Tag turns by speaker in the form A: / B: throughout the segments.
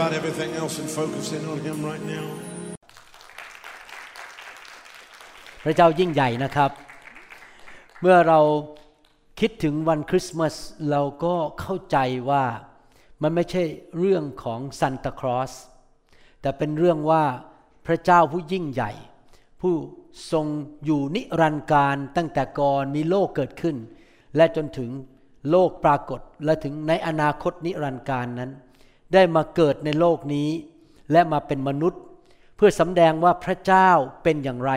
A: about everything else and focus in on Him right now.
B: พระเจ้ายิ่งใหญ่นะครับ เมื่อเราคิดถึงวันคริสต์มาสเราก็เข้าใจว่ามันไม่ใช่เรื่องของซานตาคลอสแต่เป็นเรื่องว่าพระเจ้าผู้ยิ่งใหญ่ ผู้ทรงอยู่นิรันดร์การตั้งแต่ก่อนมีโลกเกิดขึ้น และจนถึงโลกปรากฏและถึงในอนาคตนิรันดร์การนั้น ได้มาเกิดในโลกนี้ และมาเป็นมนุษย์ เพื่อสำแดงว่าพระเจ้าเป็นอย่างไร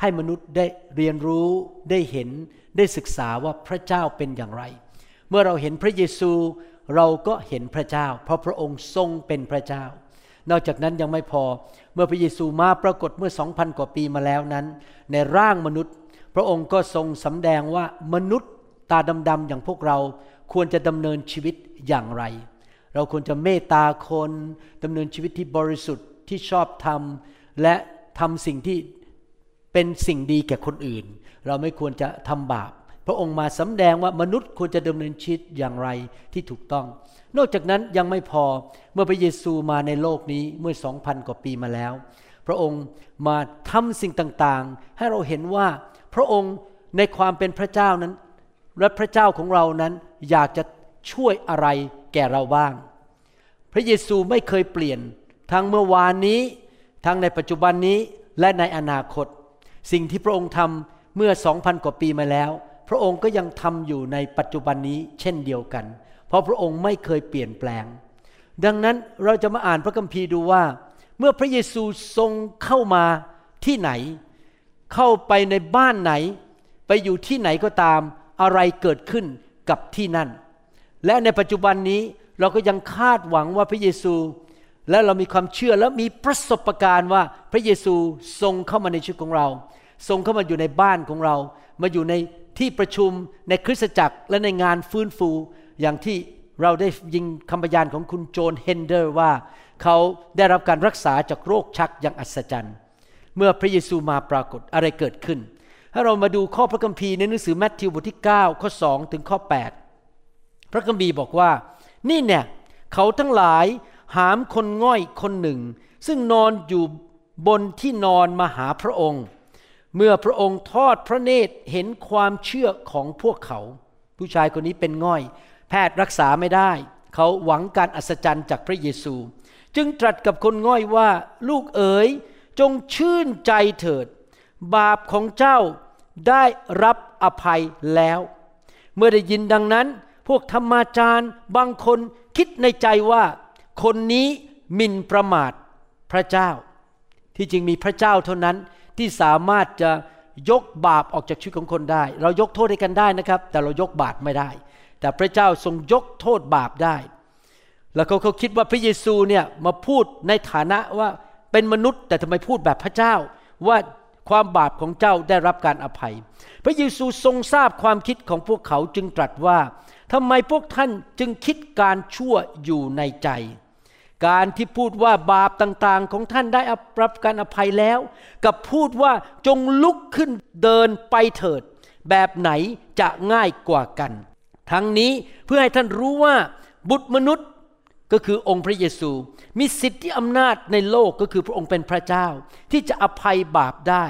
B: ให้มนุษย์ได้เรียนรู้ได้เห็นได้ศึกษาว่าพระเจ้าเป็นอย่างไร เมื่อเราเห็นพระเยซูเราก็เห็นพระเจ้า เพราะพระองค์ทรงเป็นพระเจ้า นอกจากนั้นยังไม่พอเมื่อพระเยซูมาปรากฏเมื่อสองพันกว่าปีมาแล้วนั้น ในร่างมนุษย์ พระองค์ก็ทรงสำแดงว่ามนุษย์ตาดำๆอย่างพวกเราควรจะดำเนินชีวิตอย่างไร เราควรจะเมตตาคนดำเนินชีวิตที่บริสุทธิ์ที่ชอบธรรม และทำสิ่งที่เป็นสิ่งดีแก่คนอื่น เราไม่ควรจะทำบาป พระองค์มาสำแดงว่ามนุษย์ควรจะดำเนินชีวิตอย่างไรที่ถูกต้อง นอกจากนั้นยังไม่พอเมื่อพระเยซูมาในโลกนี้เมื่อสองพันกว่าปีมาแล้ว พระองค์มาทำสิ่งต่างๆ ให้เราเห็นว่าพระองค์ในความเป็นพระเจ้านั้น และพระเจ้าของเรานั้นอยากจะช่วยอะไร แก่เราบ้าง พระเยซูไม่เคยเปลี่ยนทั้งเมื่อวานนี้ทั้งในปัจจุบันนี้และในอนาคต สิ่งที่พระองค์ทำเมื่อสองพันกว่าปีมาแล้ว พระองค์ก็ยังทำอยู่ในปัจจุบันนี้เช่นเดียวกัน เพราะพระองค์ไม่เคยเปลี่ยนแปลง ดังนั้นเราจะมาอ่านพระคัมภีร์ดูว่า เมื่อพระเยซูทรงเข้ามาที่ไหน เข้าไปในบ้านไหน ไปอยู่ที่ไหนก็ตามอะไรเกิดขึ้นกับที่นั่น และในปัจจุบันนี้เราก็ยังคาดหวังว่าพระเยซู และเรามีความเชื่อและมีประสบการณ์ว่าพระเยซูทรงเข้ามาในชีวิตของเรา ทรงเข้ามาอยู่ในบ้านของเรา มาอยู่ในที่ประชุมในคริสตจักรและในงานฟื้นฟู อย่างที่เราได้ยิงคำพยานของคุณโจนเฮนเดอร์ว่า เขาได้รับการรักษาจากโรคชักอย่างอัศจรรย์ เมื่อพระเยซูมาปรากฏอะไรเกิดขึ้น ถ้าเรามาดูข้อพระคัมภีร์ในหนังสือแมทธิวบทที่ 9 ข้อ 2 ถึงข้อ 8 พระคัมภีร์บอกว่า นี่เนี่ยเขาทั้งหลายหามคนง่อยคนหนึ่ง ซึ่งนอนอยู่บนที่นอนมาหาพระองค์ เมื่อพระองค์ทอดพระเนตรเห็นความเชื่อของพวกเขา ผู้ชายคนนี้เป็นง่อย แพทย์รักษาไม่ได้ เขาหวังการอัศจรรย์จากพระเยซู จึงตรัสกับคนง่อยว่าลูกเอ๋ยจงชื่นใจเถิด บาปของเจ้าได้รับอภัยแล้ว เมื่อได้ยินดังนั้น พวกธรรมาจารย์บางคนคิดในใจว่า คนนี้มินประมาทพระเจ้า ที่จริงมีพระเจ้าเท่านั้นที่สามารถจะยกบาปออกจากชีวิตของคนได้ เรายกโทษให้กันได้นะครับ แต่เรายกบาปไม่ได้ แต่พระเจ้าทรงยกโทษบาปได้ แล้วเขาเขาคิดว่าพระเยซูเนี่ยมาพูดในฐานะว่าเป็นมนุษย์ แต่ทำไมพูดแบบพระเจ้าว่าความบาปของเจ้าได้รับการอภัย พระเยซูทรงทราบความคิดของพวกเขาจึงตรัสว่า ทำไมพวกท่านจึงคิดการชั่วอยู่ในใจ การที่พูดว่าบาปต่างๆ ของท่านได้รับการอภัยแล้ว กับพูดว่าจงลุกขึ้นเดินไปเถิด แบบไหนจะง่ายกว่ากัน ทั้งนี้เพื่อให้ท่านรู้ว่าบุตรมนุษย์ก็คือองค์พระเยซู มีสิทธิอำนาจในโลกก็คือพระองค์เป็นพระเจ้า ที่จะอภัยบาปได้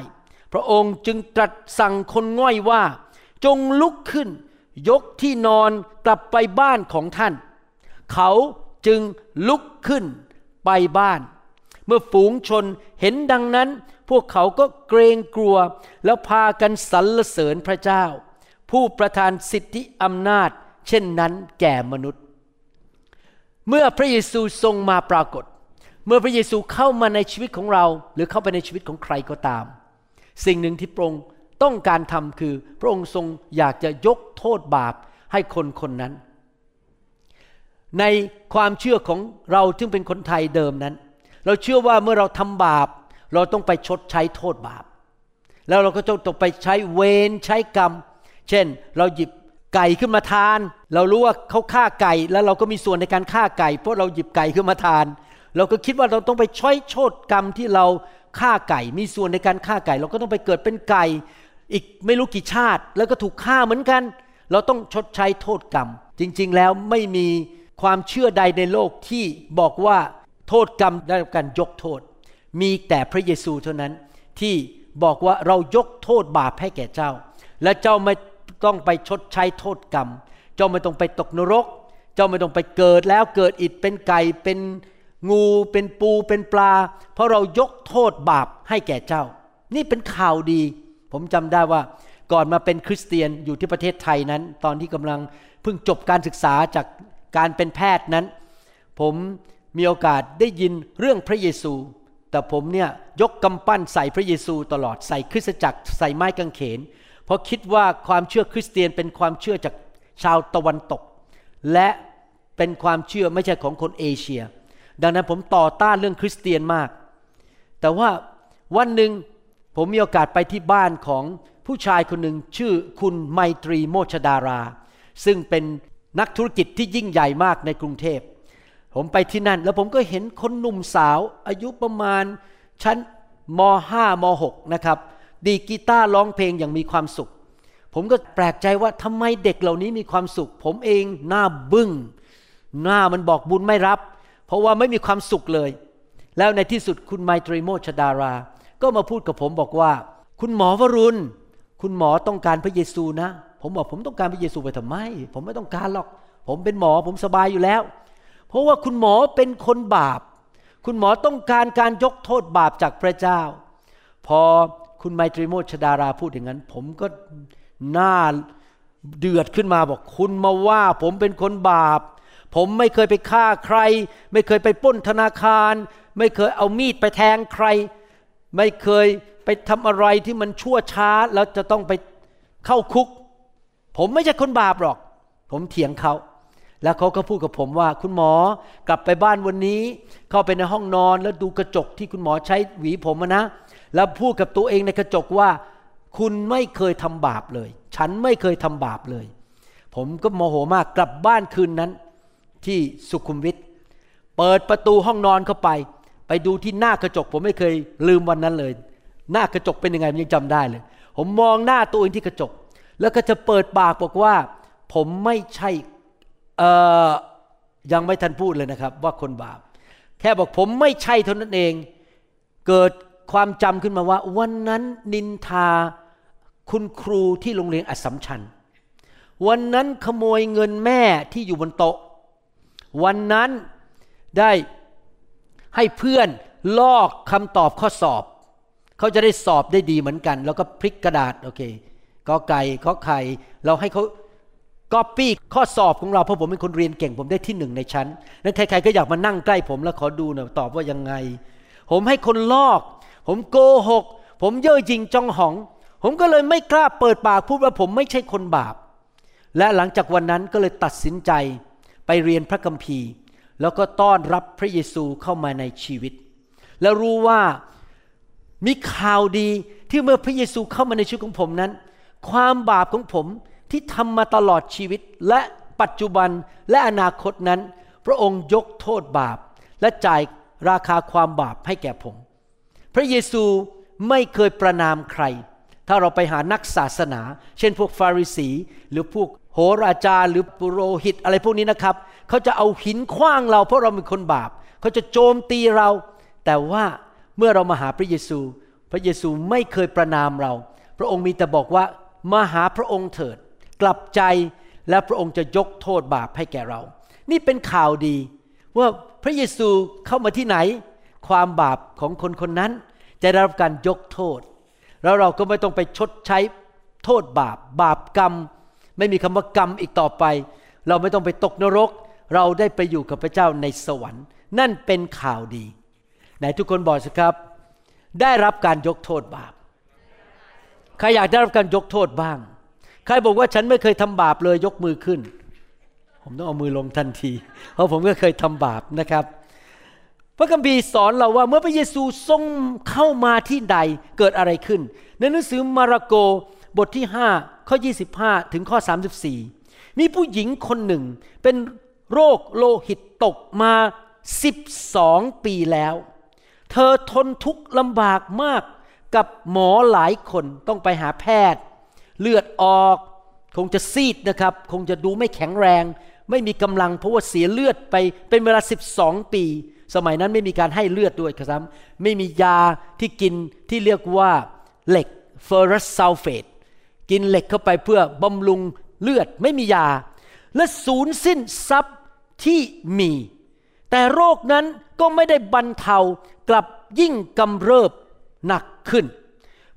B: พระองค์จึงตรัสสั่งคนง่อยว่าจจงลุกขึ้น ยกที่นอน กลับไปบ้านของท่าน เขาจึงลุกขึ้นไปบ้าน เมื่อฝูงชนเห็นดังนั้น พวกเขาก็เกรงกลัว แล้วพากันสรรเสริญพระเจ้า ผู้ประทานสิทธิอำนาจ เช่นนั้นแก่มนุษย์ เมื่อพระเยซูทรงมาปรากฏ เมื่อพระเยซูเข้ามาในชีวิตของเรา หรือเข้าไปในชีวิตของใครก็ตาม สิ่งหนึ่งที่พระองค์ต้องการทำคือ พระองค์ทรงอยากจะยกโทษบาป ให้คนคนนั้น ในความเชื่อของเราซึ่งเป็นคนไทยเดิมนั้น เราเชื่อว่าเมื่อเราทำบาป เราต้องไปชดใช้โทษบาป แล้วเราก็ต้องไปใช้เวรใช้กรรม เช่น เราหยิบไก่ขึ้นมาทาน เรารู้ว่าเขาฆ่าไก่ แล้วเราก็มีส่วนในการฆ่าไก่ เพราะเราหยิบไก่ขึ้นมาทาน เราก็คิดว่าเราต้องไปช้โทษกรรมที่เราฆ่าไก่ มีส่วนในการฆ่าไก่ เราก็ต้องไปเกิดเป็นไก่ อีกไม่รู้กี่ชาติ แล้วก็ถูกฆ่าเหมือนกัน เราต้องชดใช้โทษกรรม จริงๆแล้วไม่มีความเชื่อใดในโลกที่บอกว่าโทษกรรมได้รับการยกโทษ มีแต่พระเยซูเท่านั้นที่บอกว่าเรายกโทษบาปให้แก่เจ้า และเจ้าไม่ต้องไปชดใช้โทษกรรม เจ้าไม่ต้องไปตกนรก เจ้าไม่ต้องไปเกิดแล้วเกิดอิดเป็นไก่เป็นงูเป็นปูเป็นปลา เพราะเรายกโทษบาปให้แก่เจ้า นี่เป็นข่าวดี ผมจำได้ว่า ก่อนมาเป็นคริสเตียนอยู่ที่ประเทศไทยนั้น ตอนที่กำลังเพิ่งจบการศึกษาจากการเป็นแพทย์นั้น ผมมีโอกาสได้ยินเรื่องพระเยซู แต่ผมเนี่ยยกกำปั้นใส่พระเยซูตลอดใส่คริสตจักรใส่ไม้กางเขน เพราะคิดว่าความเชื่อคริสเตียนเป็นความเชื่อจากชาวตะวันตก และเป็นความเชื่อไม่ใช่ของคนเอเชีย ดังนั้นผมต่อต้านเรื่องคริสเตียนมาก แต่ว่าวันหนึ่งผมมีโอกาสไปที่บ้านของ ผู้ชายคนหนึ่งชื่อคุณไมตรีโมชดารา ซึ่งเป็นนักธุรกิจที่ยิ่งใหญ่มากในกรุงเทพ ผมไปที่นั่น แล้วผมก็เห็นคนหนุ่มสาว อายุประมาณชั้นม .5 ม .6 นะครับ ดีกีตาร์ร้องเพลงอย่างมีความสุข ผมก็แปลกใจว่าทำไมเด็กเหล่านี้มีความสุข ผมเองหน้าบึง้ง หน้ามันบอกบุญไม่รับ เพราะว่าไม่มีความสุขเลย แล้วในที่สุดคุณไมตรีโมชดารา ก็มาพูดกับผมบอกว่า คุณหมอวรุณ คุณหมอต้องการพระเยซูนะ ผมบอกผมต้องการพระเยซูไปทำไม ผมไม่ต้องการหรอก ผมเป็นหมอผมสบายอยู่แล้ว เพราะว่าคุณหมอเป็นคนบาป คุณหมอต้องการการยกโทษบาปจากพระเจ้า พอคุณไมตรีโมชดาราพูดอย่างนั้น ผมก็หน้าเดือดขึ้นมาบอกคุณมาว่า ผมเป็นคนบาป ผมไม่เคยไปฆ่าใคร ไม่เคยไปป้นธนาคาร ไม่เคยเอามีดไปแทงใคร ไม่เคย ไปทำอะไรที่มันชั่วช้าแล้วจะต้องไปเข้าคุก ผมไม่ใช่คนบาปหรอก ผมเถียงเขา แล้วเขาก็พูดกับผมว่า คุณหมอกลับไปบ้านวันนี้ เข้าไปในห้องนอนแล้วดูกระจกที่คุณหมอใช้หวีผมนะ แล้วพูดกับตัวเองในกระจกว่า คุณไม่เคยทำบาปเลย ฉันไม่เคยทำบาปเลย ผมก็โมโหมากกลับบ้านคืนนั้น ที่สุขุมวิทเปิดประตูห้องนอนเข้าไป ไปดูที่หน้ากระจก ผมไม่เคยลืมวันนั้นเลย หน้ากระจกเป็นยังไงยังจำได้เลย ผมมองหน้าตัวเองที่กระจก แล้วก็จะเปิดปากบอกว่า ผมไม่ใช่เอ่อยังไม่ทันพูดเลยนะครับ ว่าคนบาป แค่บอกผมไม่ใช่เท่านั้นเอง เกิดความจำขึ้นมาว่า วันนั้นนินทาคุณครูที่โรงเรียนอัสสัมชัญวันนั้นขโมยเงินแม่ที่อยู่บนโต๊ะ วันนั้นได้ให้เพื่อนลอกคำตอบข้อสอบ เขาจะได้สอบได้ดีเหมือนกัน แล้วก็พลิกกระดาษโอเคกอไก่ขอไข่เราให้เขาก๊อปปี้ข้อสอบของเราเพราะผมเป็นคนเรียนเก่งผมได้ที่หนึ่งในชั้นนั้นใครๆก็อยากมานั่งใกล้ผมแล้วขอดูหน่อยตอบว่ายังไง ผมให้คนลอก ผมโกหก ผมเย่อหยิ่งจองหอง ผมก็เลยไม่กล้าเปิดปากพูดว่าผมไม่ใช่คนบาป และหลังจากวันนั้นก็เลยตัดสินใจไปเรียนพระคัมภีร์ แล้วก็ต้อนรับพระเยซูเข้ามาในชีวิต แล้วรู้ว่า มีข่าวดีที่เมื่อพระเยซูเข้ามาในชีวิตของผมนั้น ความบาปของผมที่ทำมาตลอดชีวิตและปัจจุบันและอนาคตนั้น พระองค์ยกโทษบาป และจ่ายราคาความบาปให้แก่ผม พระเยซูไม่เคยประนามใคร ถ้าเราไปหานักศาสนา เช่นพวกฟาริสี หรือพวกโหราจารย์หรือปุโรหิตอะไรพวกนี้นะครับเขาจะเอาหินคว้างเราเพราะเราเป็นคนบาปเขาจะโจมตีเรา แต่ว่า เมื่อเรามาหาพระเยซู พระเยซูไม่เคยประนามเรา พระองค์มีแต่บอกว่ามาหาพระองค์เถิด กลับใจและพระองค์จะยกโทษบาปให้แก่เรา นี่เป็นข่าวดี ว่าพระเยซูเข้ามาที่ไหน ความบาปของคนคนนั้น จะได้รับการยกโทษ แล้วเราก็ไม่ต้องไปชดใช้โทษบาป บาปกรรม ไม่มีคำว่ากรรมอีกต่อไป เราไม่ต้องไปตกนรก เราได้ไปอยู่กับพระเจ้าในสวรรค์ นั่นเป็นข่าวดี นทุกคนบอกสิครับ ได้รับการยกโทษบาป ใครอยากได้รับการยกโทษบ้าง ใครบอกว่าฉันไม่เคยทำบาปเลยยกมือขึ้น ผมต้องเอามือลงทันที เพราะผมก็เคยทำบาปนะครับ พระคัมภีร์สอนเราว่าเมื่อพระเยซูทรงเข้ามาที่ใดเกิดอะไรขึ้น ในหนังสือมาระโกบทที่ 5 ข้อ 25 ถึงข้อ 34 มีผู้หญิงคนหนึ่งเป็นโรคโลหิตตกมา 12 ปีแล้ว เธอทนทุกข์ลำบากมากกับหมอหลายคนต้องไปหาแพทย์ เลือดออก คงจะซีดนะครับ คงจะดูไม่แข็งแรง ไม่มีกำลังเพราะว่าเสียเลือดไปเป็นเวลา 12 ปี สมัยนั้นไม่มีการให้เลือดด้วยครับไม่มียาที่กินที่เรียกว่าเหล็ก ferrous sulfate กินเหล็กเข้าไปเพื่อบำรุงเลือดไม่มียา และสูญสิ้นทรัพย์ที่มี แต่โรคนั้นก็ไม่ได้บรรเทา กลับยิ่งกำเริบหนักขึ้น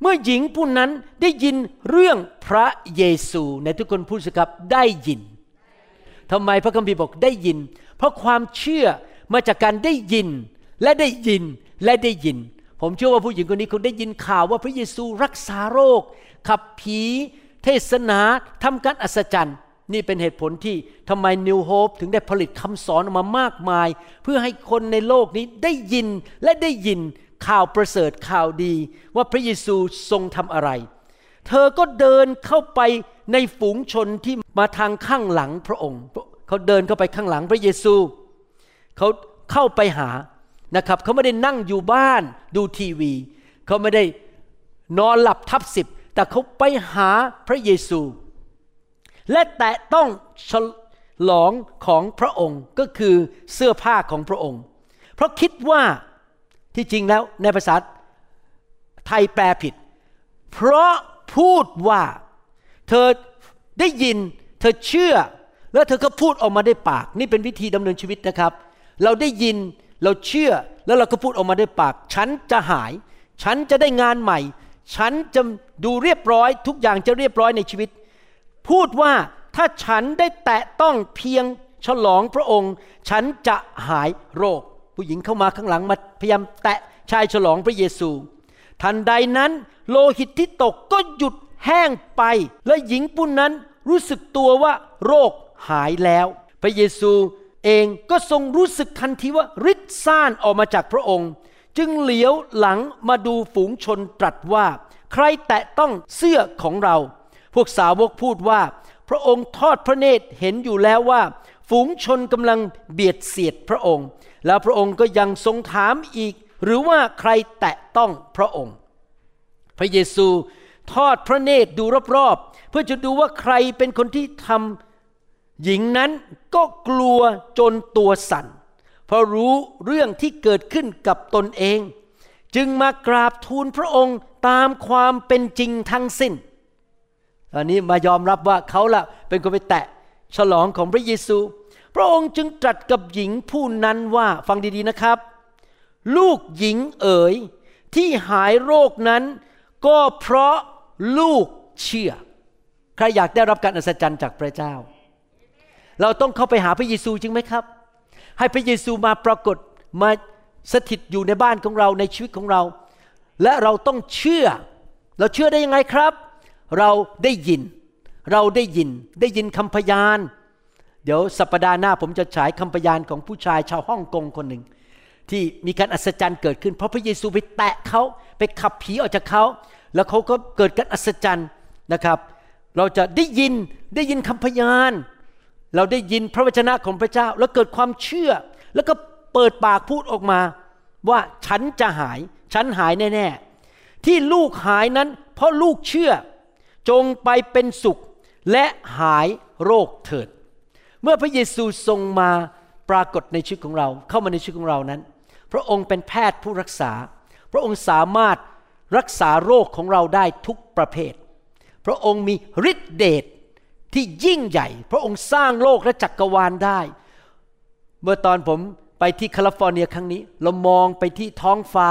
B: เมื่อหญิงผู้นั้นได้ยินเรื่องพระเยซูในทุกคนพูดสิครับได้ยินทำไมพระคัมภีร์บอกได้ยิน เพราะความเชื่อมาจากการได้ยินและได้ยินและได้ยิน ผมเชื่อว่าผู้หญิงคนนี้คงได้ยินข่าวว่าพระเยซูรักษาโรค ขับผี เทศนาทำการอัศจรรย์ นี่เป็นเหตุผลที่ทำไมนิวโฮปถึงได้ผลิตคำสอนออกมามากมาย เพื่อให้คนในโลกนี้ได้ยินและได้ยินข่าวประเสริฐข่าวดี ว่าพระเยซูทรงทำอะไร เธอก็เดินเข้าไปในฝูงชนที่มาทางข้างหลังพระองค์ เขาเดินเข้าไปข้างหลังพระเยซู เขาเข้าไปหานะครับเขาไม่ได้นั่งอยู่บ้านดูทีวี เขาไม่ได้นอนหลับทับสิบแต่เขาไปหาพระเยซู และแตะต้องฉลองของพระองค์ก็คือเสื้อผ้าของพระองค์ เพราะคิดว่าที่จริงแล้วในภาษาไทยแปลผิด เพราะพูดว่าเธอได้ยินเธอเชื่อ แล้วเธอก็พูดออกมาได้ปาก นี่เป็นวิธีดำเนินชีวิตนะครับ เราได้ยินเราเชื่อแล้วเราก็พูดออกมาได้ปาก ฉันจะหาย ฉันจะได้งานใหม่ ฉันจะดูเรียบร้อย ทุกอย่างจะเรียบร้อยในชีวิต พูดว่าถ้าฉันได้แตะต้องเพียงฉลองพระองค์ ฉันจะหายโรค ผู้หญิงเข้ามาข้างหลังมาพยายามแตะชายฉลองพระเยซู ทันใดนั้นโลหิตที่ตกก็หยุดแห้งไป และหญิงผู้นั้นรู้สึกตัวว่าโรคหายแล้ว พระเยซูเองก็ทรงรู้สึกทันทีว่าฤทธิ์ซ่านออกมาจากพระองค์ จึงเหลียวหลังมาดูฝูงชนตรัสว่า ใครแตะต้องเสื้อของเรา พวกสาวกพูดว่า พระองค์ทอดพระเนตรเห็นอยู่แล้วว่า ฝูงชนกำลังเบียดเสียดพระองค์ แล้วพระองค์ก็ยังทรงถามอีก หรือว่าใครแตะต้องพระองค์ พระเยซูทอดพระเนตรดูรอบๆ เพื่อจะดูว่าใครเป็นคนที่ทำหญิงนั้นก็กลัวจนตัวสั่น เพราะรู้เรื่องที่เกิดขึ้นกับตนเอง จึงมากราบทูลพระองค์ตามความเป็นจริงทั้งสิ้น อนนี้มายอมรับว่าเขาละเป็นคนไปแตะฉลองของพระเยซู พระองค์จึงตรัสกับหญิงผู้นั้นว่าฟังดีๆนะครับ ลูกหญิงเอ๋ยที่หายโรคนั้น ก็เพราะลูกเชื่อ ใครอยากได้รับการอัศจรรย์จากพระเจ้า เราต้องเข้าไปหาพระเยซูจริงไหมครับ ให้พระเยซูมาปรากฏมาสถิตอยู่ในบ้านของเราในชีวิตของเรา และเราต้องเชื่อ เราเชื่อได้ยังไงครับ เราได้ยิน เราได้ยิน ได้ยินคำพยาน เดี๋ยวสัปดาห์หน้าผมจะฉายคำพยานของผู้ชายชาวฮ่องกงคนหนึ่งที่มีการอัศจรรย์เกิดขึ้น เพราะพระเยซูไปแตะเขาไปขับผีออกจากเขาแล้วเขาก็เกิดการอัศจรรย์นะครับ เราจะได้ยินได้ยินคำพยาน เราได้ยินพระวจนะของพระเจ้า แล้วเกิดความเชื่อ แล้วก็เปิดปากพูดออกมา ว่าฉันจะหาย ฉันหายแน่ ๆ ที่ลูกหายนั้น เพราะลูกเชื่อ จงไปเป็นสุขและหายโรคเถิด เมื่อพระเยซูทรงมาปรากฏในชีวิตของเรา เข้ามาในชีวิตของเรานั้น พระองค์เป็นแพทย์ผู้รักษา พระองค์สามารถรักษาโรคของเราได้ทุกประเภท พระองค์มีฤทธิเดชที่ยิ่งใหญ่ พระองค์สร้างโลกและจักรวาลได้ เมื่อตอนผมไปที่แคลิฟอร์เนียครั้งนี้ เรามองไปที่ท้องฟ้า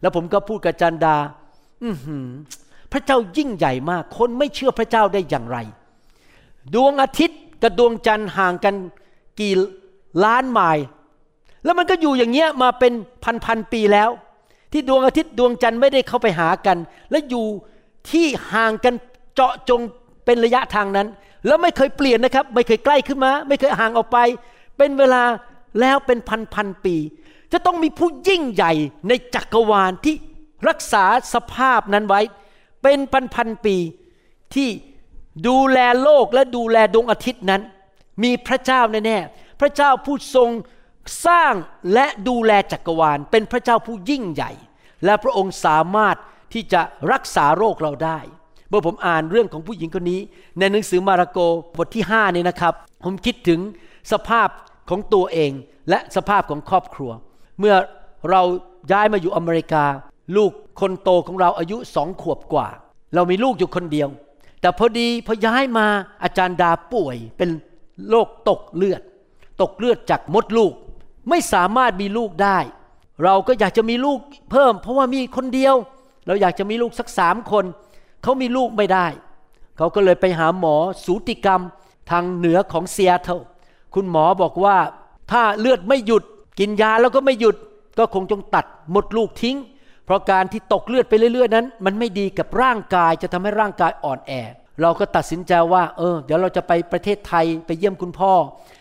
B: แล้วผมก็พูดกับจันดา อือหือ พระเจ้ายิ่งใหญ่มาก คนไม่เชื่อพระเจ้าได้อย่างไร ดวงอาทิตย์กับดวงจันทร์ห่างกันกี่ล้านไมล์แล้วมันก็อยู่อย่างเงี้ยมาเป็นพันพันปีแล้ว ที่ดวงอาทิตย์ดวงจันทร์ไม่ได้เข้าไปหากัน และอยู่ที่ห่างกันเจาะจงเป็นระยะทางนั้น แล้วไม่เคยเปลี่ยนนะครับ ไม่เคยใกล้ขึ้นมา ไม่เคยห่างออกไป เป็นเวลาแล้วเป็นพันพันปี จะต้องมีผู้ยิ่งใหญ่ในจักรวาลที่รักษาสภาพนั้นไว้ เป็นพันพันปีที่ดูแลโลกและดูแลดวงอาทิตย์นั้น มีพระเจ้าแน่ๆพระเจ้าผู้ทรงสร้างและดูแลจักรวาล เป็นพระเจ้าผู้ยิ่งใหญ่ และพระองค์สามารถที่จะรักษาโรคเราได้เมื่อผมอ่านเรื่องของผู้หญิงคนนี้ ในหนังสือมาระโกบทที่5นี่นะครับ ผมคิดถึงสภาพของตัวเองและสภาพของครอบครัว เมื่อเราย้ายมาอยู่อเมริกา ลูก คนโตของเราอายุสองขวบกว่า เรามีลูกอยู่คนเดียว แต่พอดีพอย้ายมาอาจารย์ดาป่วยเป็นโรคตกเลือด ตกเลือดจากมดลูก ไม่สามารถมีลูกได้ เราก็อยากจะมีลูกเพิ่ม เพราะว่ามีคนเดียว เราอยากจะมีลูกสักสามคนเขามีลูกไม่ได้ เขาก็เลยไปหาหมอสูติกรรมทางเหนือของเซียเทลคุณหมอบอกว่าถ้าเลือดไม่หยุด กินยาแล้วก็ไม่หยุด ก็คงจงตัดมดลูกทิ้ง เพราะการที่ตกเลือดไปเรื่อย ๆ นั้น มันไม่ดีกับร่างกายจะทำให้ร่างกายอ่อนแอ เราก็ตัดสินใจว่า เออ เดี๋ยวเราจะไปประเทศไทยไปเยี่ยมคุณพ่อ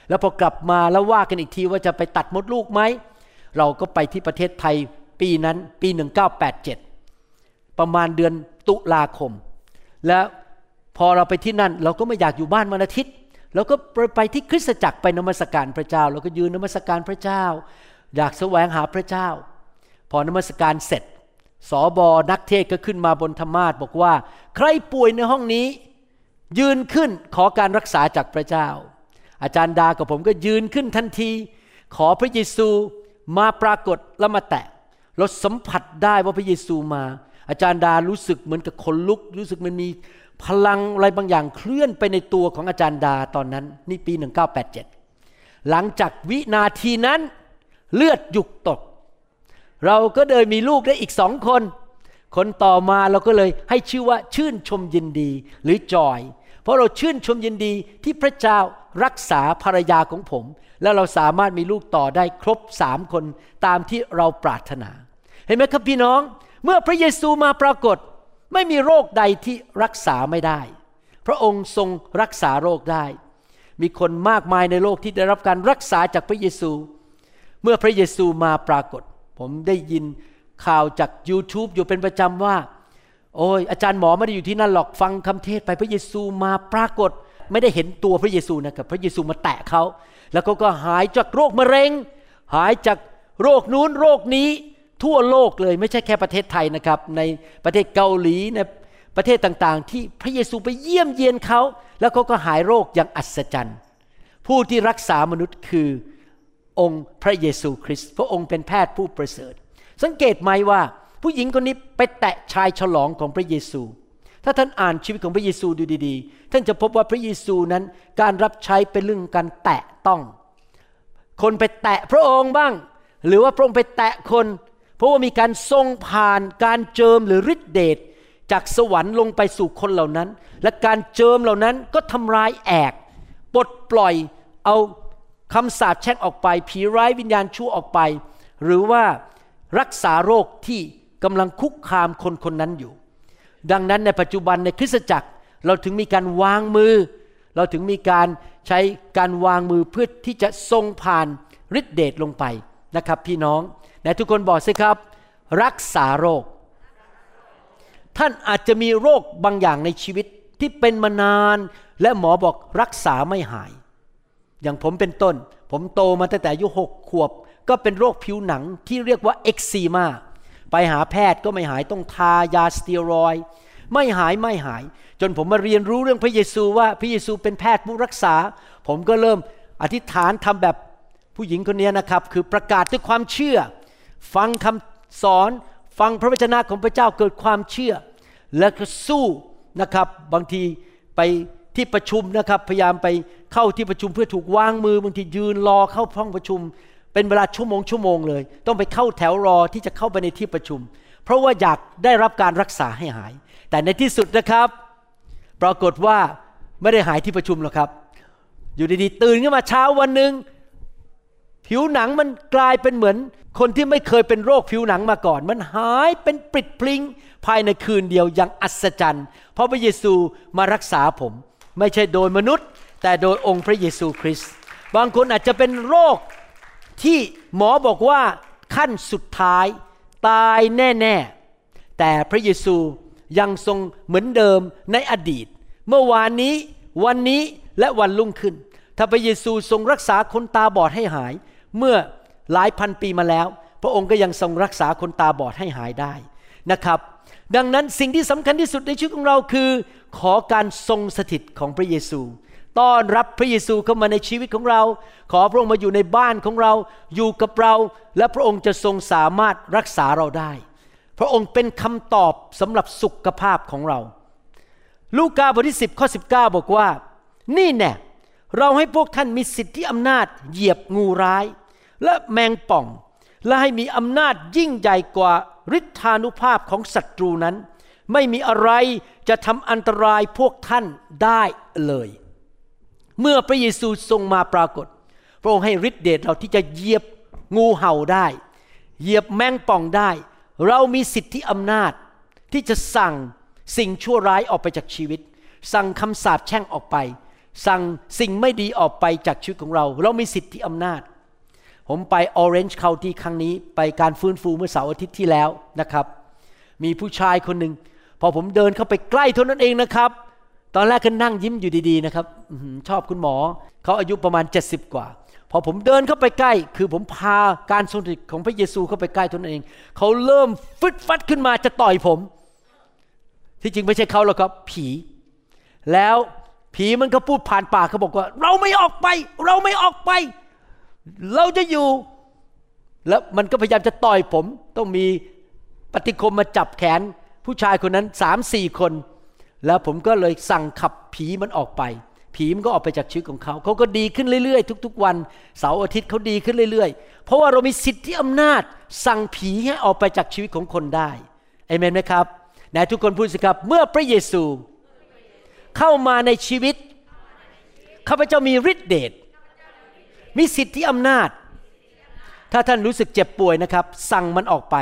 B: แล้วพอกลับมาแล้วว่ากันอีกทีว่าจะไปตัดมดลูกไหม เราก็ไปที่ประเทศไทยปีนั้นปี 1987 ประมาณเดือนตุลาคม แล้วพอเราไปที่นั่น เราก็ไม่อยากอยู่บ้านวันอาทิตย์เราก็ไปที่คริสตจักรไปนมัสการพระเจ้า เราก็ยืนนมัสการพระเจ้า อยากแสวงหาพระเจ้า พอนมัสการเสร็จ สอบอนักเทศก็ขึ้นมาบนธรรมาทบอกว่า ใครป่วยในห้องนี้ ยืนขึ้นขอการรักษาจากพระเจ้า อาจารย์ดากับผมก็ยืนขึ้นทันที ขอพระเยซูมาปรากฏแล้วมาแตะเราสัมผัสได้ว่าพระเยซูมา อาจารย์ดารู้สึกเหมือนกับคนลุก รู้สึกมันมีพลังอะไรบางอย่างเคลื่อนไปในตัวของอาจารย์ดาตอนนั้น นี่ปี 1987 หลังจากวินาทีนั้นเลือดหยุกตก เราก็เลยมีลูกได้อีกสองคน คนต่อมาเราก็เลยให้ชื่อว่าชื่นชมยินดีหรือจอย เพราะเราชื่นชมยินดีที่พระเจ้ารักษาภรรยาของผม แล้วเราสามารถมีลูกต่อได้ครบสามคนตามที่เราปรารถนา เห็นไหมครับพี่น้อง เมื่อพระเยซูมาปรากฏ ไม่มีโรคใดที่รักษาไม่ได้ พระองค์ทรงรักษาโรคได้ มีคนมากมายในโลกที่ได้รับการรักษาจากพระเยซู เมื่อพระเยซูมาปรากฏ ผมได้ยินข่าวจาก YouTube อยู่เป็นประจำว่า โอ้ยอาจารย์หมอไม่ได้อยู่ที่นั่นหรอกฟังคำเทศไปพระเยซูมาปรากฏไม่ได้เห็นตัวพระเยซูนะครับพระเยซูมาแตะเขา แล้วเขาก็หายจากโรคมะเร็ง หายจากโรคนู้นโรคนี้ทั่วโลกเลยไม่ใช่แค่ประเทศไทยนะครับ ในประเทศเกาหลีในประเทศต่างๆ ที่พระเยซูไปเยี่ยมเยียนเขา แล้วเขาก็หายโรคอย่างอัศจรรย์ ผู้ที่รักษามนุษย์คือ องค์พระเยซูคริสต์พระองค์เป็นแพทย์ผู้ประเสริฐ สังเกตไหมว่า ผู้หญิงคนนี้ไปแตะชายฉลองของพระเยซู ถ้าท่านอ่านชีวิตของพระเยซูดูดีๆ ท่านจะพบว่าพระเยซูนั้นการรับใช้เป็นเรื่องการแตะต้อง คนไปแตะพระองค์บ้าง หรือว่าพระองค์ไปแตะคน เพราะว่ามีการทรงผ่านการเจิมหรือฤทธิเดชจากสวรรค์ลงไปสู่คนเหล่านั้น และการเจิมเหล่านั้นก็ทำร้ายแอกปลดปล่อยเอา คำสาปแช่งออกไป ผีร้ายวิญญาณชั่วออกไป หรือว่ารักษาโรคที่กำลังคุกคามคนคนนั้นอยู่ ดังนั้นในปัจจุบันในคริสตจักรเราถึงมีการวางมือ เราถึงมีการใช้การวางมือเพื่อที่จะทรงผ่านฤทธิเดชลงไปนะครับพี่น้องแต่ทุกคนบอกสิครับ รักษาโรค ท่านอาจจะมีโรคบางอย่างในชีวิตที่เป็นมานาน และหมอบอกรักษาไม่หาย อย่างผมเป็นต้น ผมโตมาตั้งแต่อายุหกขวบ ก็เป็นโรคผิวหนังที่เรียกว่าเอ็กซีมาไปหาแพทย์ก็ไม่หายต้องทายาสเตียรอย ไม่หายไม่หาย จนผมมาเรียนรู้เรื่องพระเยซูว่าพระเยซูเป็นแพทย์ผู้รักษา ผมก็เริ่มอธิษฐานทำแบบผู้หญิงคนนี้นะครับ คือประกาศด้วยความเชื่อ ฟังคำสอนฟังพระวจนะของพระเจ้าเกิดความเชื่อ และก็สู้นะครับบางทีไป ที่ประชุมนะครับพยายามไปเข้าที่ประชุมเพื่อถูกวางมือบางทียืนรอเข้าห้องประชุม เป็นเวลาชั่วโมงชั่วโมงเลย ต้องไปเข้าแถวรอที่จะเข้าไปในที่ประชุม เพราะว่าอยากได้รับการรักษาให้หาย แต่ในที่สุดนะครับ ปรากฏว่าไม่ได้หายที่ประชุมหรอกครับ อยู่ดีๆตื่นขึ้นมาเช้าวันหนึ่งผิวหนังมันกลายเป็นเหมือน คนที่ไม่เคยเป็นโรคผิวหนังมาก่อน มันหายเป็นปริดพลิงภายในคืนเดียวอย่างอัศจรรย์ เพราะพระเยซูมารักษาผม ไม่ใช่โดยมนุษย์ แต่โดยองค์พระเยซูคริสต์บางคนอาจจะเป็นโรคที่หมอบอกว่าขั้นสุดท้ายตายแน่ ๆ แต่พระเยซูยังทรงเหมือนเดิมในอดีต เมื่อวานนี้วันนี้และวันรุ่งขึ้น ถ้าพระเยซูทรงรักษาคนตาบอดให้หาย เมื่อหลายพันปีมาแล้ว พระองค์ก็ยังทรงรักษาคนตาบอดให้หายได้นะครับ ดังนั้นสิ่งที่สำคัญที่สุดในชีวิตของเราคือ ขอการทรงสถิตของพระเยซูต้อนรับพระเยซูเข้ามาในชีวิตของเรา ขอพระองค์มาอยู่ในบ้านของเรา อยู่กับเรา และพระองค์จะทรงสามารถรักษาเราได้ พระองค์เป็นคำตอบสำหรับสุขภาพของเรา ลูกาบทที่ 10ข้อ19 บอกว่า นี่แน่เราให้พวกท่านมีสิทธิอำนาจเหยียบงูร้าย และแมงป่อง และให้มีอำนาจยิ่งใหญ่กว่า ฤทธานุภาพของศัตรูนั้น ไม่มีอะไรจะทำอันตรายพวกท่านได้เลย เมื่อพระเยซูทรงมาปรากฏ พระองค์ให้ฤทธิเดชเราที่จะเหยียบงูเห่าได้ เหยียบแมงป่องได้ เรามีสิทธิอำนาจที่จะสั่งสิ่งชั่วร้ายออกไปจากชีวิต สั่งคำสาปแช่งออกไป สั่งสิ่งไม่ดีออกไปจากชีวิตของเรา เรามีสิทธิอำนาจ ผมไป Orange County ครั้งนี้ไปการฟื้นฟูเมื่อเสาร์อาทิตย์ที่แล้วนะครับ มีผู้ชายคนหนึ่งพอผมเดินเข้าไปใกล้เท่านั้นเองนะครับ ตอนแรกก็นั่งยิ้มอยู่ดีๆนะครับชอบคุณหมอเขาอายุประมาณ 70 กว่า พอผมเดินเข้าไปใกล้ คือผมพาการทรงสถิตของพระเยซูเข้าไปใกล้เท่านั้นเอง เขาเริ่มฟึดฟัดขึ้นมาจะต่อยผม ที่จริงไม่ใช่เขาหรอกครับ ผี แล้วผีมันก็พูดผ่านปากเขาบอกว่า เราไม่ออกไป เราไม่ออกไป เราจะอยู่ แล้วมันก็พยายามจะต่อยผม ต้องมีปฏิคมมาจับแขน ผู้ชายคนนั้นสามสี่คน แล้วผมก็เลยสั่งขับผีมันออกไป ผีมันก็ออกไปจากชีวิตของเขา เขาก็ดีขึ้นเรื่อยๆ ทุก ๆ วัน เสาร์อาทิตย์เขาดีขึ้นเรื่อย ๆ เพราะว่าเรามีสิทธิอำนาจ สั่งผีให้ออกไปจากชีวิตของคนได้เอเมนไหมครับไหนทุกคนพูดสิครับ เมื่อพระเยซู เข้ามาในชีวิตข้าพเจ้ามีฤทธิเดช มีสิทธิอำนาจ ถ้าท่านรู้สึกเจ็บป่วยนะครับ สั่งมันออกไป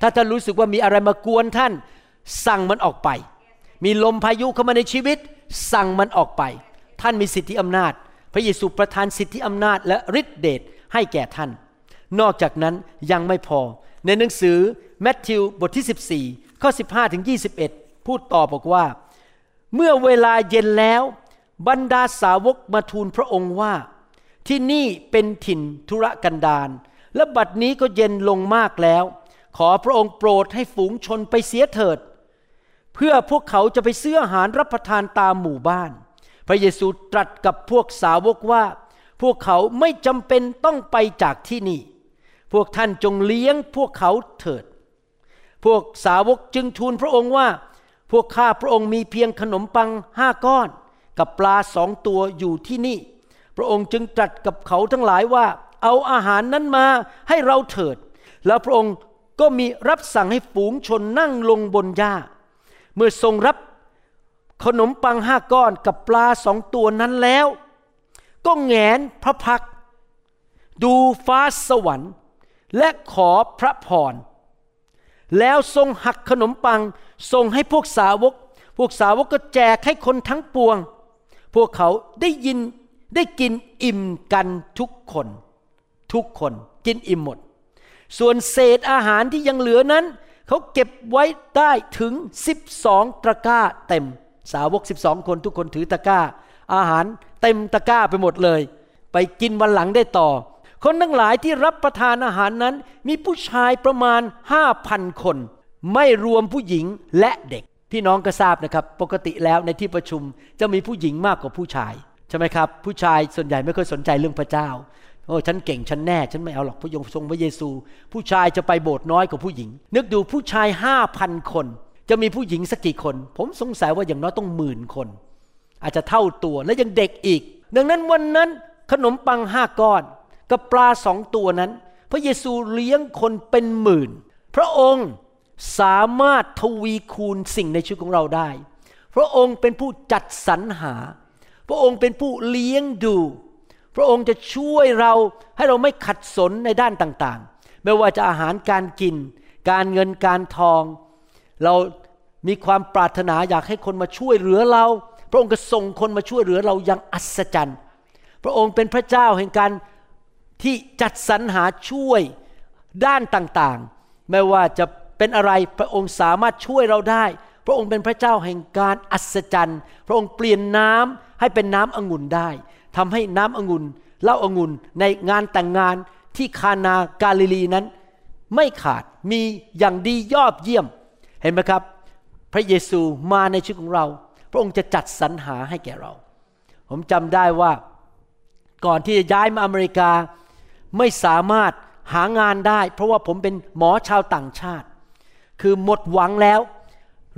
B: ถ้าท่านรู้สึกว่ามีอะไรมากวนท่าน สั่งมันออกไป มีลมพายุเข้ามาในชีวิต สั่งมันออกไป ท่านมีสิทธิอำนาจ พระเยซูประทานสิทธิอำนาจและฤทธิเดชให้แก่ท่าน นอกจากนั้นยังไม่พอ ในหนังสือแมทธิวบทที่ 14 ข้อ 15 ถึง 21 พูดต่อบอกว่า เมื่อเวลาเย็นแล้ว บรรดาสาวกมาทูลพระองค์ว่า ที่นี่เป็นถิ่นธุรกันดารและบัดนี้ก็เย็นลงมากแล้ว ขอพระองค์โปรดให้ฝูงชนไปเสียเถิด เพื่อพวกเขาจะไปซื้ออาหารรับประทานตามหมู่บ้าน พระเยซูตรัสกับพวกสาวกว่า พวกเขาไม่จำเป็นต้องไปจากที่นี่ พวกท่านจงเลี้ยงพวกเขาเถิด พวกสาวกจึงทูลพระองค์ว่า พวกข้าพระองค์มีเพียงขนมปังห้าก้อน กับปลาสองตัวอยู่ที่นี่ พระองค์จึงตรัสกับเขาทั้งหลายว่า เอาอาหารนั้นมาให้เราเถิด แล้วพระองค์ก็มีรับสั่งให้ฝูงชนนั่งลงบนหญ้า เมื่อทรงรับขนมปังห้าก้อนกับปลาสองตัวนั้นแล้ว ก็แงนพระพัก ดูฟ้าสวรรค์ และขอพระพรแล้วทรงหักขนมปังส่งให้พวกสาวก พวกสาวกก็แจกให้คนทั้งปวง พวกเขาได้ยิน ได้กินอิ่มกันทุกคน ทุกคนกินอิ่มหมด ส่วนเศษอาหารที่ยังเหลือนั้น เขาเก็บไว้ได้ถึง 12 ตะกร้าเต็ม สาวก 12 คนทุกคนถือตะกร้า อาหารเต็มตะกร้าไปหมดเลย ไปกินวันหลังได้ต่อ คนทั้งหลายที่รับประทานอาหารนั้น มีผู้ชายประมาณ 5,000 คน ไม่รวมผู้หญิงและเด็ก พี่น้องก็ทราบนะครับ ปกติแล้วในที่ประชุมจะมีผู้หญิงมากกว่าผู้ชาย ใช่ไหมครับ ผู้ชายส่วนใหญ่ไม่เคยสนใจเรื่องพระเจ้าโอ้ฉันเก่งฉันแน่ ฉันไม่เอาหรอกพระยงทรงพระเยซู ผู้ชายจะไปโบสถ์น้อยกว่าผู้หญิง นึกดูผู้ชายห้าพันคน จะมีผู้หญิงสักกี่คน ผมสงสัยว่าอย่างน้อยต้องหมื่นคน อาจจะเท่าตัวและยังเด็กอีก ดังนั้นวันนั้นขนมปังห้าก้อน กับปลาสองตัวนั้น พระเยซูเลี้ยงคนเป็นหมื่น พระองค์สามารถทวีคูณสิ่งในชีวิตของเราได้ พระองค์เป็นผู้จัดสรรหา ระองค์เป็นผู้เลี้ยงดู พระองค์จะช่วยเราให้เราไม่ขัดสนในด้านต่างๆ ไม่ว่าจะอาหารการกิน การเงินการทอง เรามีความปรารถนาอยากให้คนมาช่วยเหลือเรา พระองค์ก็ส่งคนมาช่วยเหลือเราอย่างอัศจรรย์ พระองค์เป็นพระเจ้าแห่งการที่จัดสรรหาช่วยด้านต่างๆ ไม่ว่าจะเป็นอะไรพระองค์สามารถช่วยเราได้ พระองค์เป็นพระเจ้าแห่งการอัศจรรย์ พระองค์เปลี่ยนน้ำ ให้เป็นน้ำองุ่นได้ทำให้น้ำองุ่นเหล้าองุ่นในงานแต่งงานที่คานากาลิลีนั้น ไม่ขาดมีอย่างดียอดเยี่ยมเห็นไหมครับ พระเยซูมาในชีวิตของเรา พระองค์จะจัดสรรหาให้แก่เรา ผมจำได้ว่าก่อนที่จะย้ายมาอเมริกาไม่สามารถหางานได้ เพราะว่าผมเป็นหมอชาวต่างชาติ คือหมดหวังแล้ว